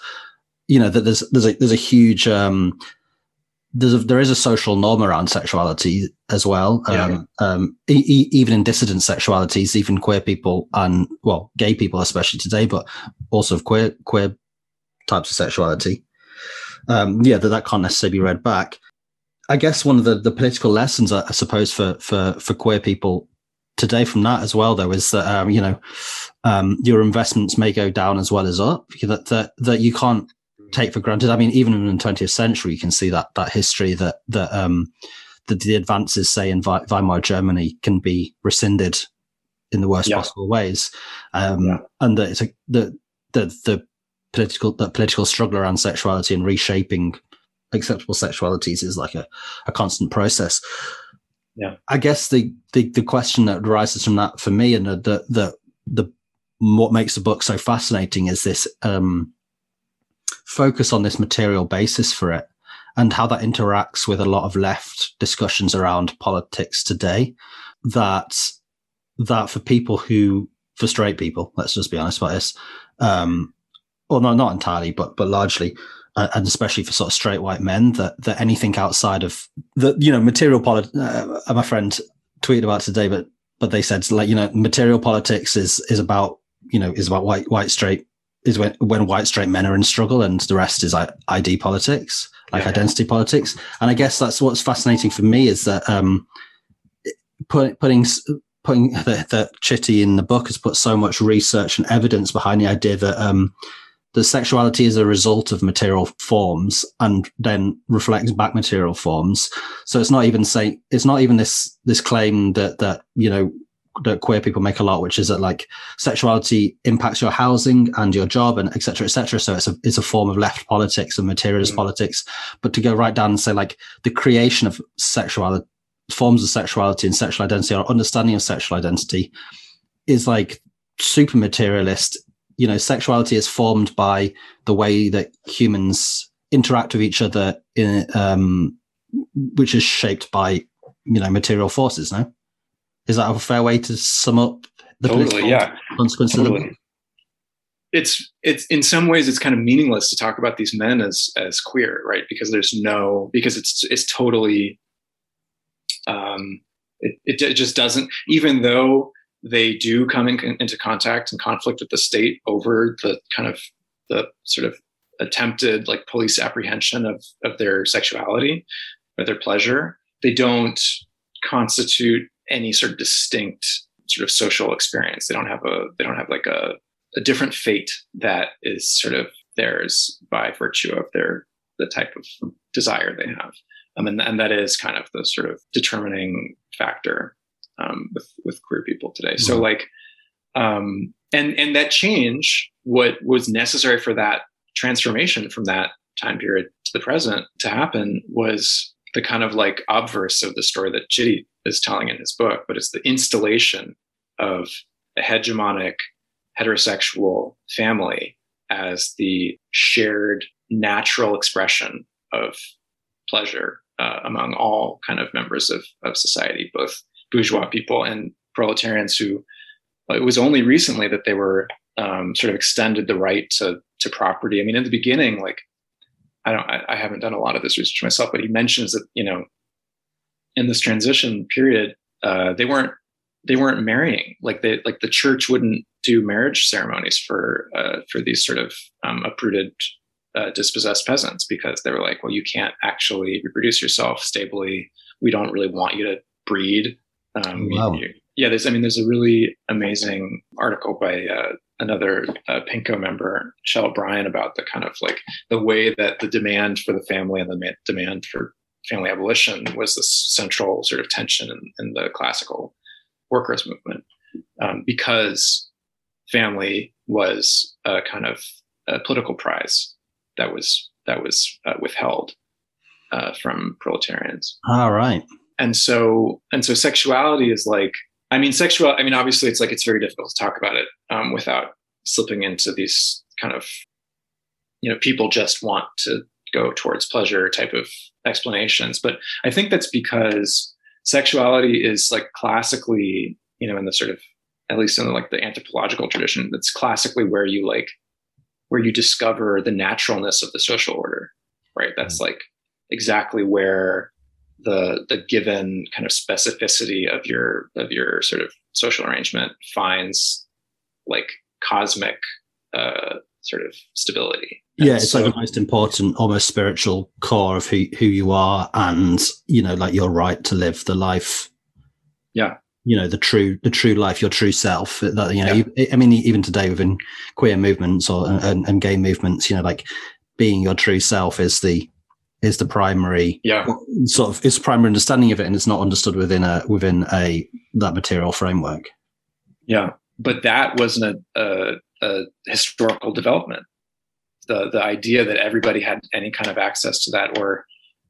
you know that there's there's a there's a huge um there's a, there is a social norm around sexuality as well. Yeah. um, um e- even in dissident sexualities even queer people and well gay people especially today but also of queer queer types of sexuality. Um yeah that that can't necessarily be read back. I guess one of the the political lessons i, I suppose for for for queer people today from that as well though is that um you know um your investments may go down as well as up that that, that you can't take for granted i mean even in the 20th century you can see that that history that that um that the advances say in weimar germany can be rescinded in the worst Yeah. possible ways um Yeah. and that it's a the the the political the political struggle around sexuality and reshaping acceptable sexualities is like a, a constant process. Yeah. I guess the, the the question that arises from that for me and the the the, the what makes the book so fascinating is this um focus on this material basis for it and how that interacts with a lot of left discussions around politics today that that for people who for straight people let's just be honest about this um well no not entirely but but largely and especially for sort of straight white men that that anything outside of the you know material politics uh, my friend tweeted about today but but they said like you know material politics is is about you know is about white white straight is when when white straight men are in struggle and the rest is like id politics like Yeah. identity politics and i guess that's what's fascinating for me is that um put, putting putting the chitty in the book has put so much research and evidence behind the idea that um that sexuality is a result of material forms and then reflects back material forms so it's not even saying it's not even this this claim that that you know that queer people make a lot which is that like sexuality impacts your housing and your job and etc cetera, etc cetera. so it's a it's a form of left politics and materialist Mhm. politics but to go right down and say like the creation of sexuality forms of sexuality and sexual identity or understanding of sexual identity is like super materialist you know sexuality is formed by the way that humans interact with each other in um which is shaped by you know material forces no is that a fair way to sum up the totally, yeah. consequences of the Totally. It's it's in some ways it's kind of meaningless to talk about these men as as queer, right? Because there's no because it's it's totally um it it just doesn't even though they do come in, into contact and conflict with the state over the kind of the sort of attempted like police apprehension of of their sexuality or their pleasure. They don't constitute any sort of distinct sort of social experience. They don't have a they don't have like a, a different fate that is sort of theirs by virtue of their the type of desire they have. Um, and and that is kind of the sort of determining factor um, with with queer people today. Mm-hmm. So like, um, and and that change, what was necessary for that transformation from that time period to the present to happen was the kind of like obverse of the story that Chitty is telling in his book, but it's the installation of a hegemonic heterosexual family as the shared natural expression of pleasure uh, among all kind of members of, of society, both bourgeois people and proletarians who it was only recently that they were um, sort of extended the right to to property. I mean, in the beginning, like I don't, I, I, haven't done a lot of this research myself, but he mentions that you know, in this transition period, uh, they weren't they weren't marrying. Like they like the church wouldn't do marriage ceremonies for uh, for these sort of um, uprooted, uh, dispossessed peasants because they were like, well, you can't actually reproduce yourself stably. We don't really want you to breed. Um, wow. you, yeah, there's I mean, there's a really amazing article by uh, another uh, PINKO member, Shell Bryan, about the kind of like the way that the demand for the family and the ma- demand for family abolition was the central sort of tension in, in the classical workers movement, um, because family was a kind of a political prize that was that was uh, withheld uh, from proletarians. All right. And so and so sexuality is like I mean, sexual. I mean, obviously, it's like it's very difficult to talk about it um, without slipping into these kind of, you know, people just want to go towards pleasure type of explanations. But I think that's because sexuality is like classically, you know, in the sort of, at least in the, like the anthropological tradition, that's classically where you like, where you discover the naturalness of the social order, right? That's mm-hmm. like exactly where the the given kind of specificity of your of your sort of social arrangement finds like cosmic uh, sort of stability. And yeah, it's so, like the most important, almost spiritual core of who who you are, and you know, like your right to live the life. Yeah, you know, the true the true life, your true self. That you know, yeah. I mean, even today within queer movements or and, and gay movements, you know, like being your true self is the is the primary yeah. sort of it's primary understanding of it and it's not understood within a within a that material framework. Yeah but that wasn't a, a, a historical development. The the idea that everybody had any kind of access to that or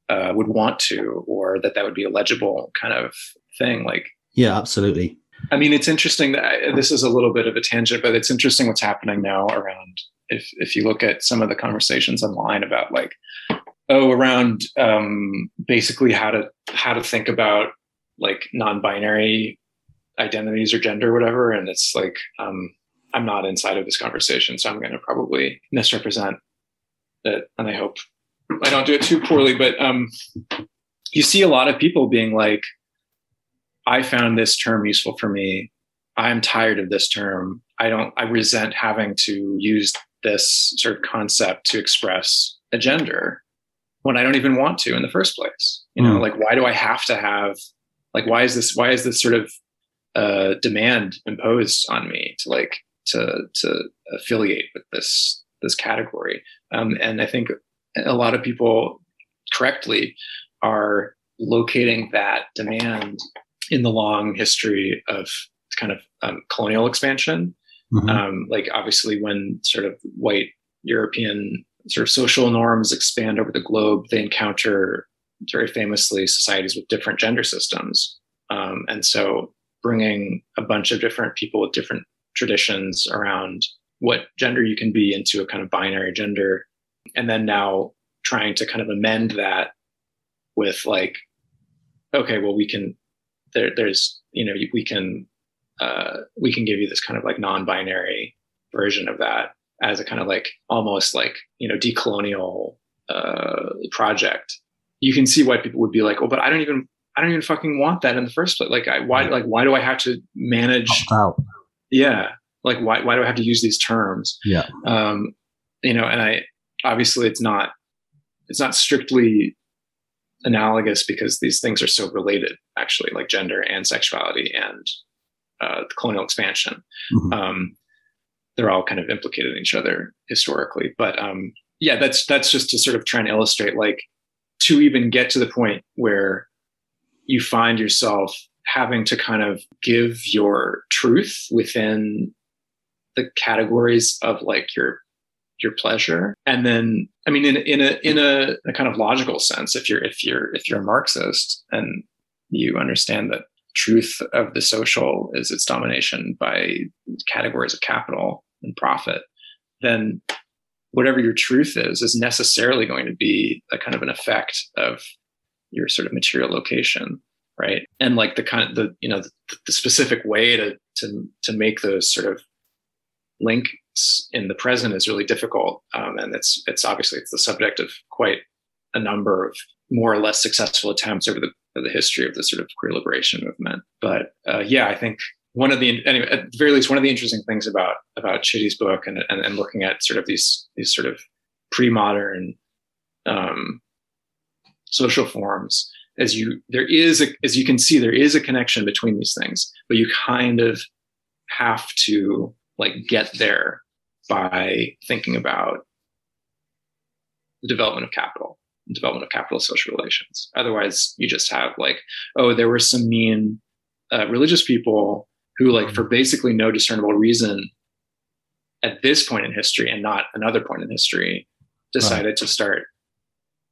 uh, would want to or that that would be a legible kind of thing like yeah absolutely. I mean it's interesting that I, this is a little bit of a tangent but it's interesting what's happening now around if if you look at some of the conversations online about like oh around um, basically how to how to think about like non-binary identities or gender or whatever. And it's like um, i'm not inside of this conversation so i'm going to probably misrepresent it. And i hope i don't do it too poorly but um, you see a lot of people being like i found this term useful for me. I'm tired of this term. I don't i resent having to use this sort of concept to express a gender when I don't even want to in the first place. You know, mm. like why do I have to have like why is this why is this sort of uh, demand imposed on me to like to to affiliate with this this category? Um, and I think a lot of people correctly are locating that demand in the long history of kind of um, colonial expansion. Mm-hmm. Um, like obviously when sort of white European sort of social norms expand over the globe, they encounter very famously societies with different gender systems. Um, and so bringing a bunch of different people with different traditions around what gender you can be into a kind of binary gender. And then now trying to kind of amend that with like, okay, well, we can, there, there's, you know, we can, uh, we can give you this kind of like non-binary version of that as a kind of like almost like you know decolonial uh, project, you can see why people would be like, oh, but I don't even I don't even fucking want that in the first place. Like, I why like why do I have to manage? Out. Yeah, like why why do I have to use these terms? Yeah, um, you know, and I obviously it's not it's not strictly analogous because these things are so related actually like gender and sexuality and uh, colonial expansion mm-hmm. um, they're all kind of implicated in each other historically. But um, yeah, that's that's just to sort of try and illustrate like to even get to the point where you find yourself having to kind of give your truth within the categories of like your your pleasure and then i mean in, in a in a, a, kind of logical sense if you're if you're if you're a marxist and you understand that truth of the social is its domination by categories of capital and profit then whatever your truth is is necessarily going to be a kind of an effect of your sort of material location right? And like the kind of the you know the, the specific way to to to make those sort of links in the present is really difficult um, and it's it's obviously it's the subject of quite a number of more or less successful attempts over the the history of the sort of queer liberation movement. But uh, yeah i think one of the anyway at the very least one of the interesting things about about Chitty's book and, and, and looking at sort of these these sort of pre-modern um, social forms as you there is a, as you can see there is a connection between these things but you kind of have to like get there by thinking about the development of capital the development of capital social relations. Otherwise you just have like oh there were some mean uh, religious people who like for basically no discernible reason at this point in history and not another point in history decided right. to start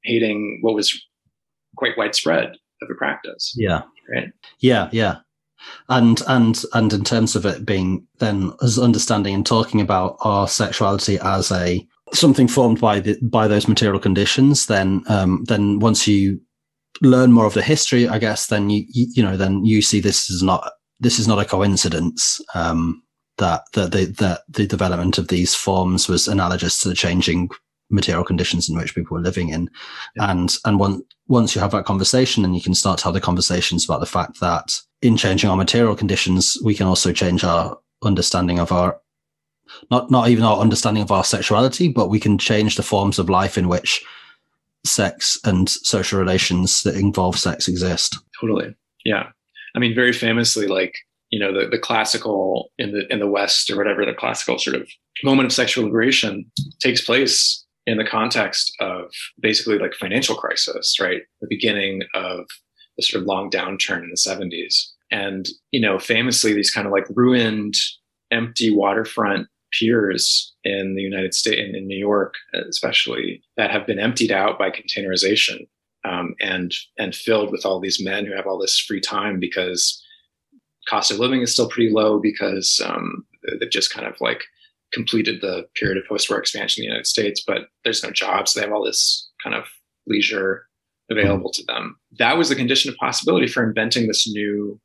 hating what was quite widespread of a practice. Yeah. Right? Yeah yeah. And and and in terms of it being then as understanding and talking about our sexuality as a something formed by the by those material conditions then um then once you learn more of the history i guess then you you, you know then you see this is not this is not a coincidence um, that that the that the development of these forms was analogous to the changing material conditions in which people were living in, yeah. and and one, once you have that conversation, and you can start to have the conversations about the fact that in changing our material conditions, we can also change our understanding of our not not even our understanding of our sexuality, but we can change the forms of life in which sex and social relations that involve sex exist. Totally. Yeah. I mean, very famously, like you know, the the classical in the in the West or whatever, the classical sort of moment of sexual liberation takes place in the context of basically like financial crisis, right? The beginning of the sort of long downturn in the 70s. And, you know, famously these kind of like ruined, empty waterfront piers in the United States, in, in New York, especially, that have been emptied out by containerization um, and and filled with all these men who have all this free time because cost of living is still pretty low because um, they've just kind of like completed the period of post-war expansion in the United States, but there's no jobs. So they have all this kind of leisure available to them. That was the condition of possibility for inventing this new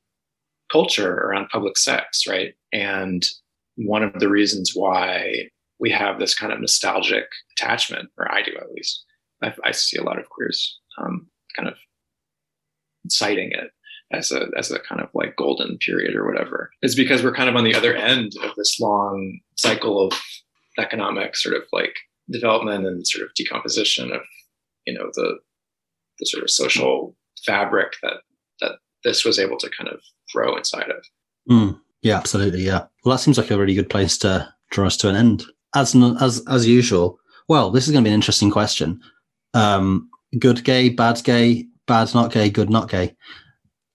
culture around public sex, right? And one of the reasons why we have this kind of nostalgic attachment, or I do at least, I, I see a lot of queers um, kind of citing it as a as a kind of like golden period or whatever is because we're kind of on the other end of this long cycle of economic sort of like development and sort of decomposition of you know the the sort of social fabric that that this was able to kind of grow inside of. Mm, yeah absolutely yeah. Well that seems like a really good place to draw us to an end. As as as usual well this is going to be an interesting question. Um good gay, bad gay, bad not gay, good not gay.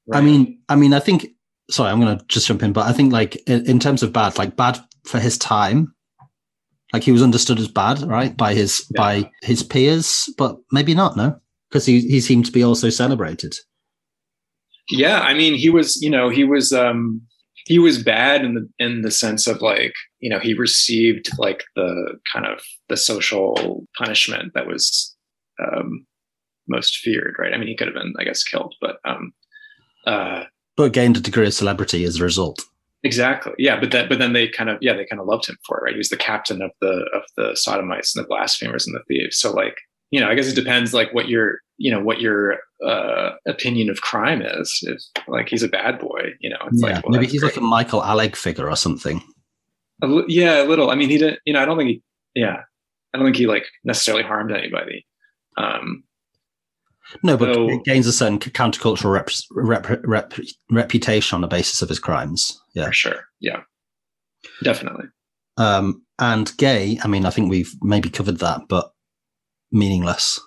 Right. I mean, I mean, I think. Sorry, I'm going to just jump in, but I think like in, in, terms of bad, like bad for his time, like he was understood as bad, right, by his yeah. by his peers, but maybe not, no, because he he seemed to be also celebrated. Yeah, I mean, he was, you know, he was um he was bad in the in the sense of like you know he received like the kind of the social punishment that was um most feared, right? I mean, he could have been, I guess, killed, but um, uh, but gained a degree of celebrity as a result. Exactly. Yeah, but that, but then they kind of, yeah, they kind of loved him for it, right? He was the captain of the of the sodomites and the blasphemers and the thieves. So, like, you know, I guess it depends, like, what your, you know, what your uh, opinion of crime is. If like he's a bad boy, you know, it's yeah, like well, maybe he's great. like a Michael Alig figure or something. A, yeah, a little. I mean, he didn't. You know, I don't think he. Yeah, I don't think he like necessarily harmed anybody. Um, no, but so, it gains a certain countercultural rep, rep, rep, reputation on the basis of his crimes. Yeah, for sure. Yeah, definitely. Um, and gay. I mean, I think we've maybe covered that, but meaningless.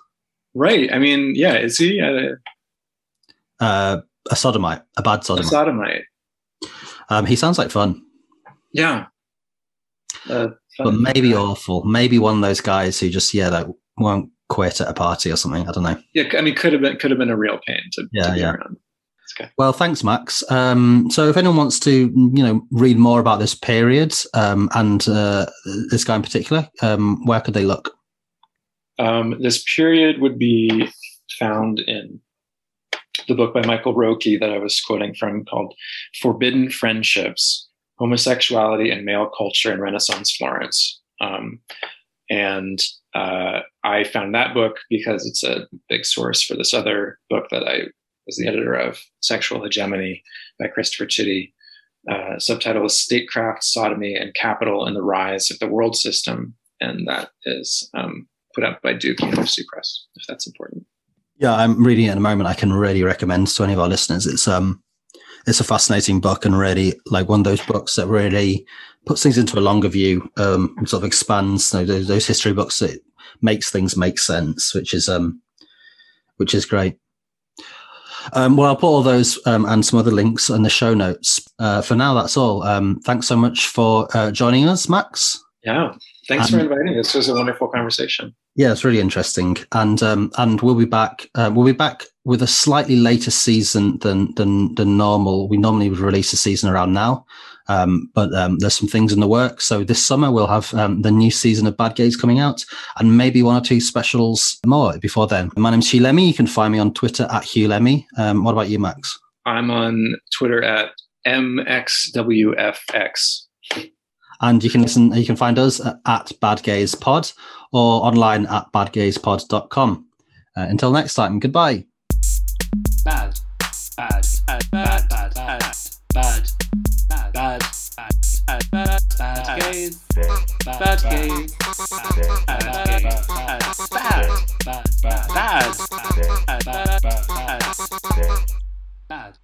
Right. I mean, yeah. Is he uh, Uh, a sodomite, a bad a sodomite. sodomite? Um, he sounds like fun, Yeah. Uh, but fun. maybe awful. Maybe one of those guys who just yeah, that won't quit at a party or something. I don't know. Yeah. I mean, could have been could have been a real pain to, Yeah, to be yeah. around. Okay. Well, thanks, Max. Um, so, if anyone wants to, you know, read more about this period um, and uh, this guy in particular, um, where could they look? Um, this period would be found in the book by Michael Rocke that I was quoting from called Forbidden Friendships Homosexuality and Male Culture in Renaissance Florence. Um, and uh, I found that book because it's a big source for this other book that I was the editor of, Sexual Hegemony by Christopher Chitty. Uh, subtitle is Statecraft, Sodomy, and Capital in the Rise of the World System. And that is um, put out by Duke University Press, if that's important. Yeah, I'm reading it at the moment. I can really recommend to any of our listeners. It's um, it's a fascinating book and really like one of those books that really puts things into a longer view. Um, sort of expands you know, those, those history books that makes things make sense, which is um, which is great. Um, well, I'll put all those um, and some other links in the show notes. Uh, for now, that's all. Um, thanks so much for uh, joining us, Max. Yeah. Thanks for inviting. This was a wonderful conversation. Yeah, it's really interesting, and um, and we'll be back. Uh, we'll be back with a slightly later season than than than normal. We normally would release a season around now, um, but um, there's some things in the works. So this summer we'll have um, the new season of Bad Gays coming out, and maybe one or two specials more before then. My name's Huw Lemmey. You can find me on Twitter at Huw Lemmey. what about you, Max? I'm on Twitter at mxwfx. And you can listen. You can find us at Bad Gays Pod or online at badgayspod.com. Uh, until next time, goodbye. Bad, bad, bad, bad, bad, bad. bad. Bad gays. Bad gays. Bad gays. Bad. Bad. Bad. Bad. Bad.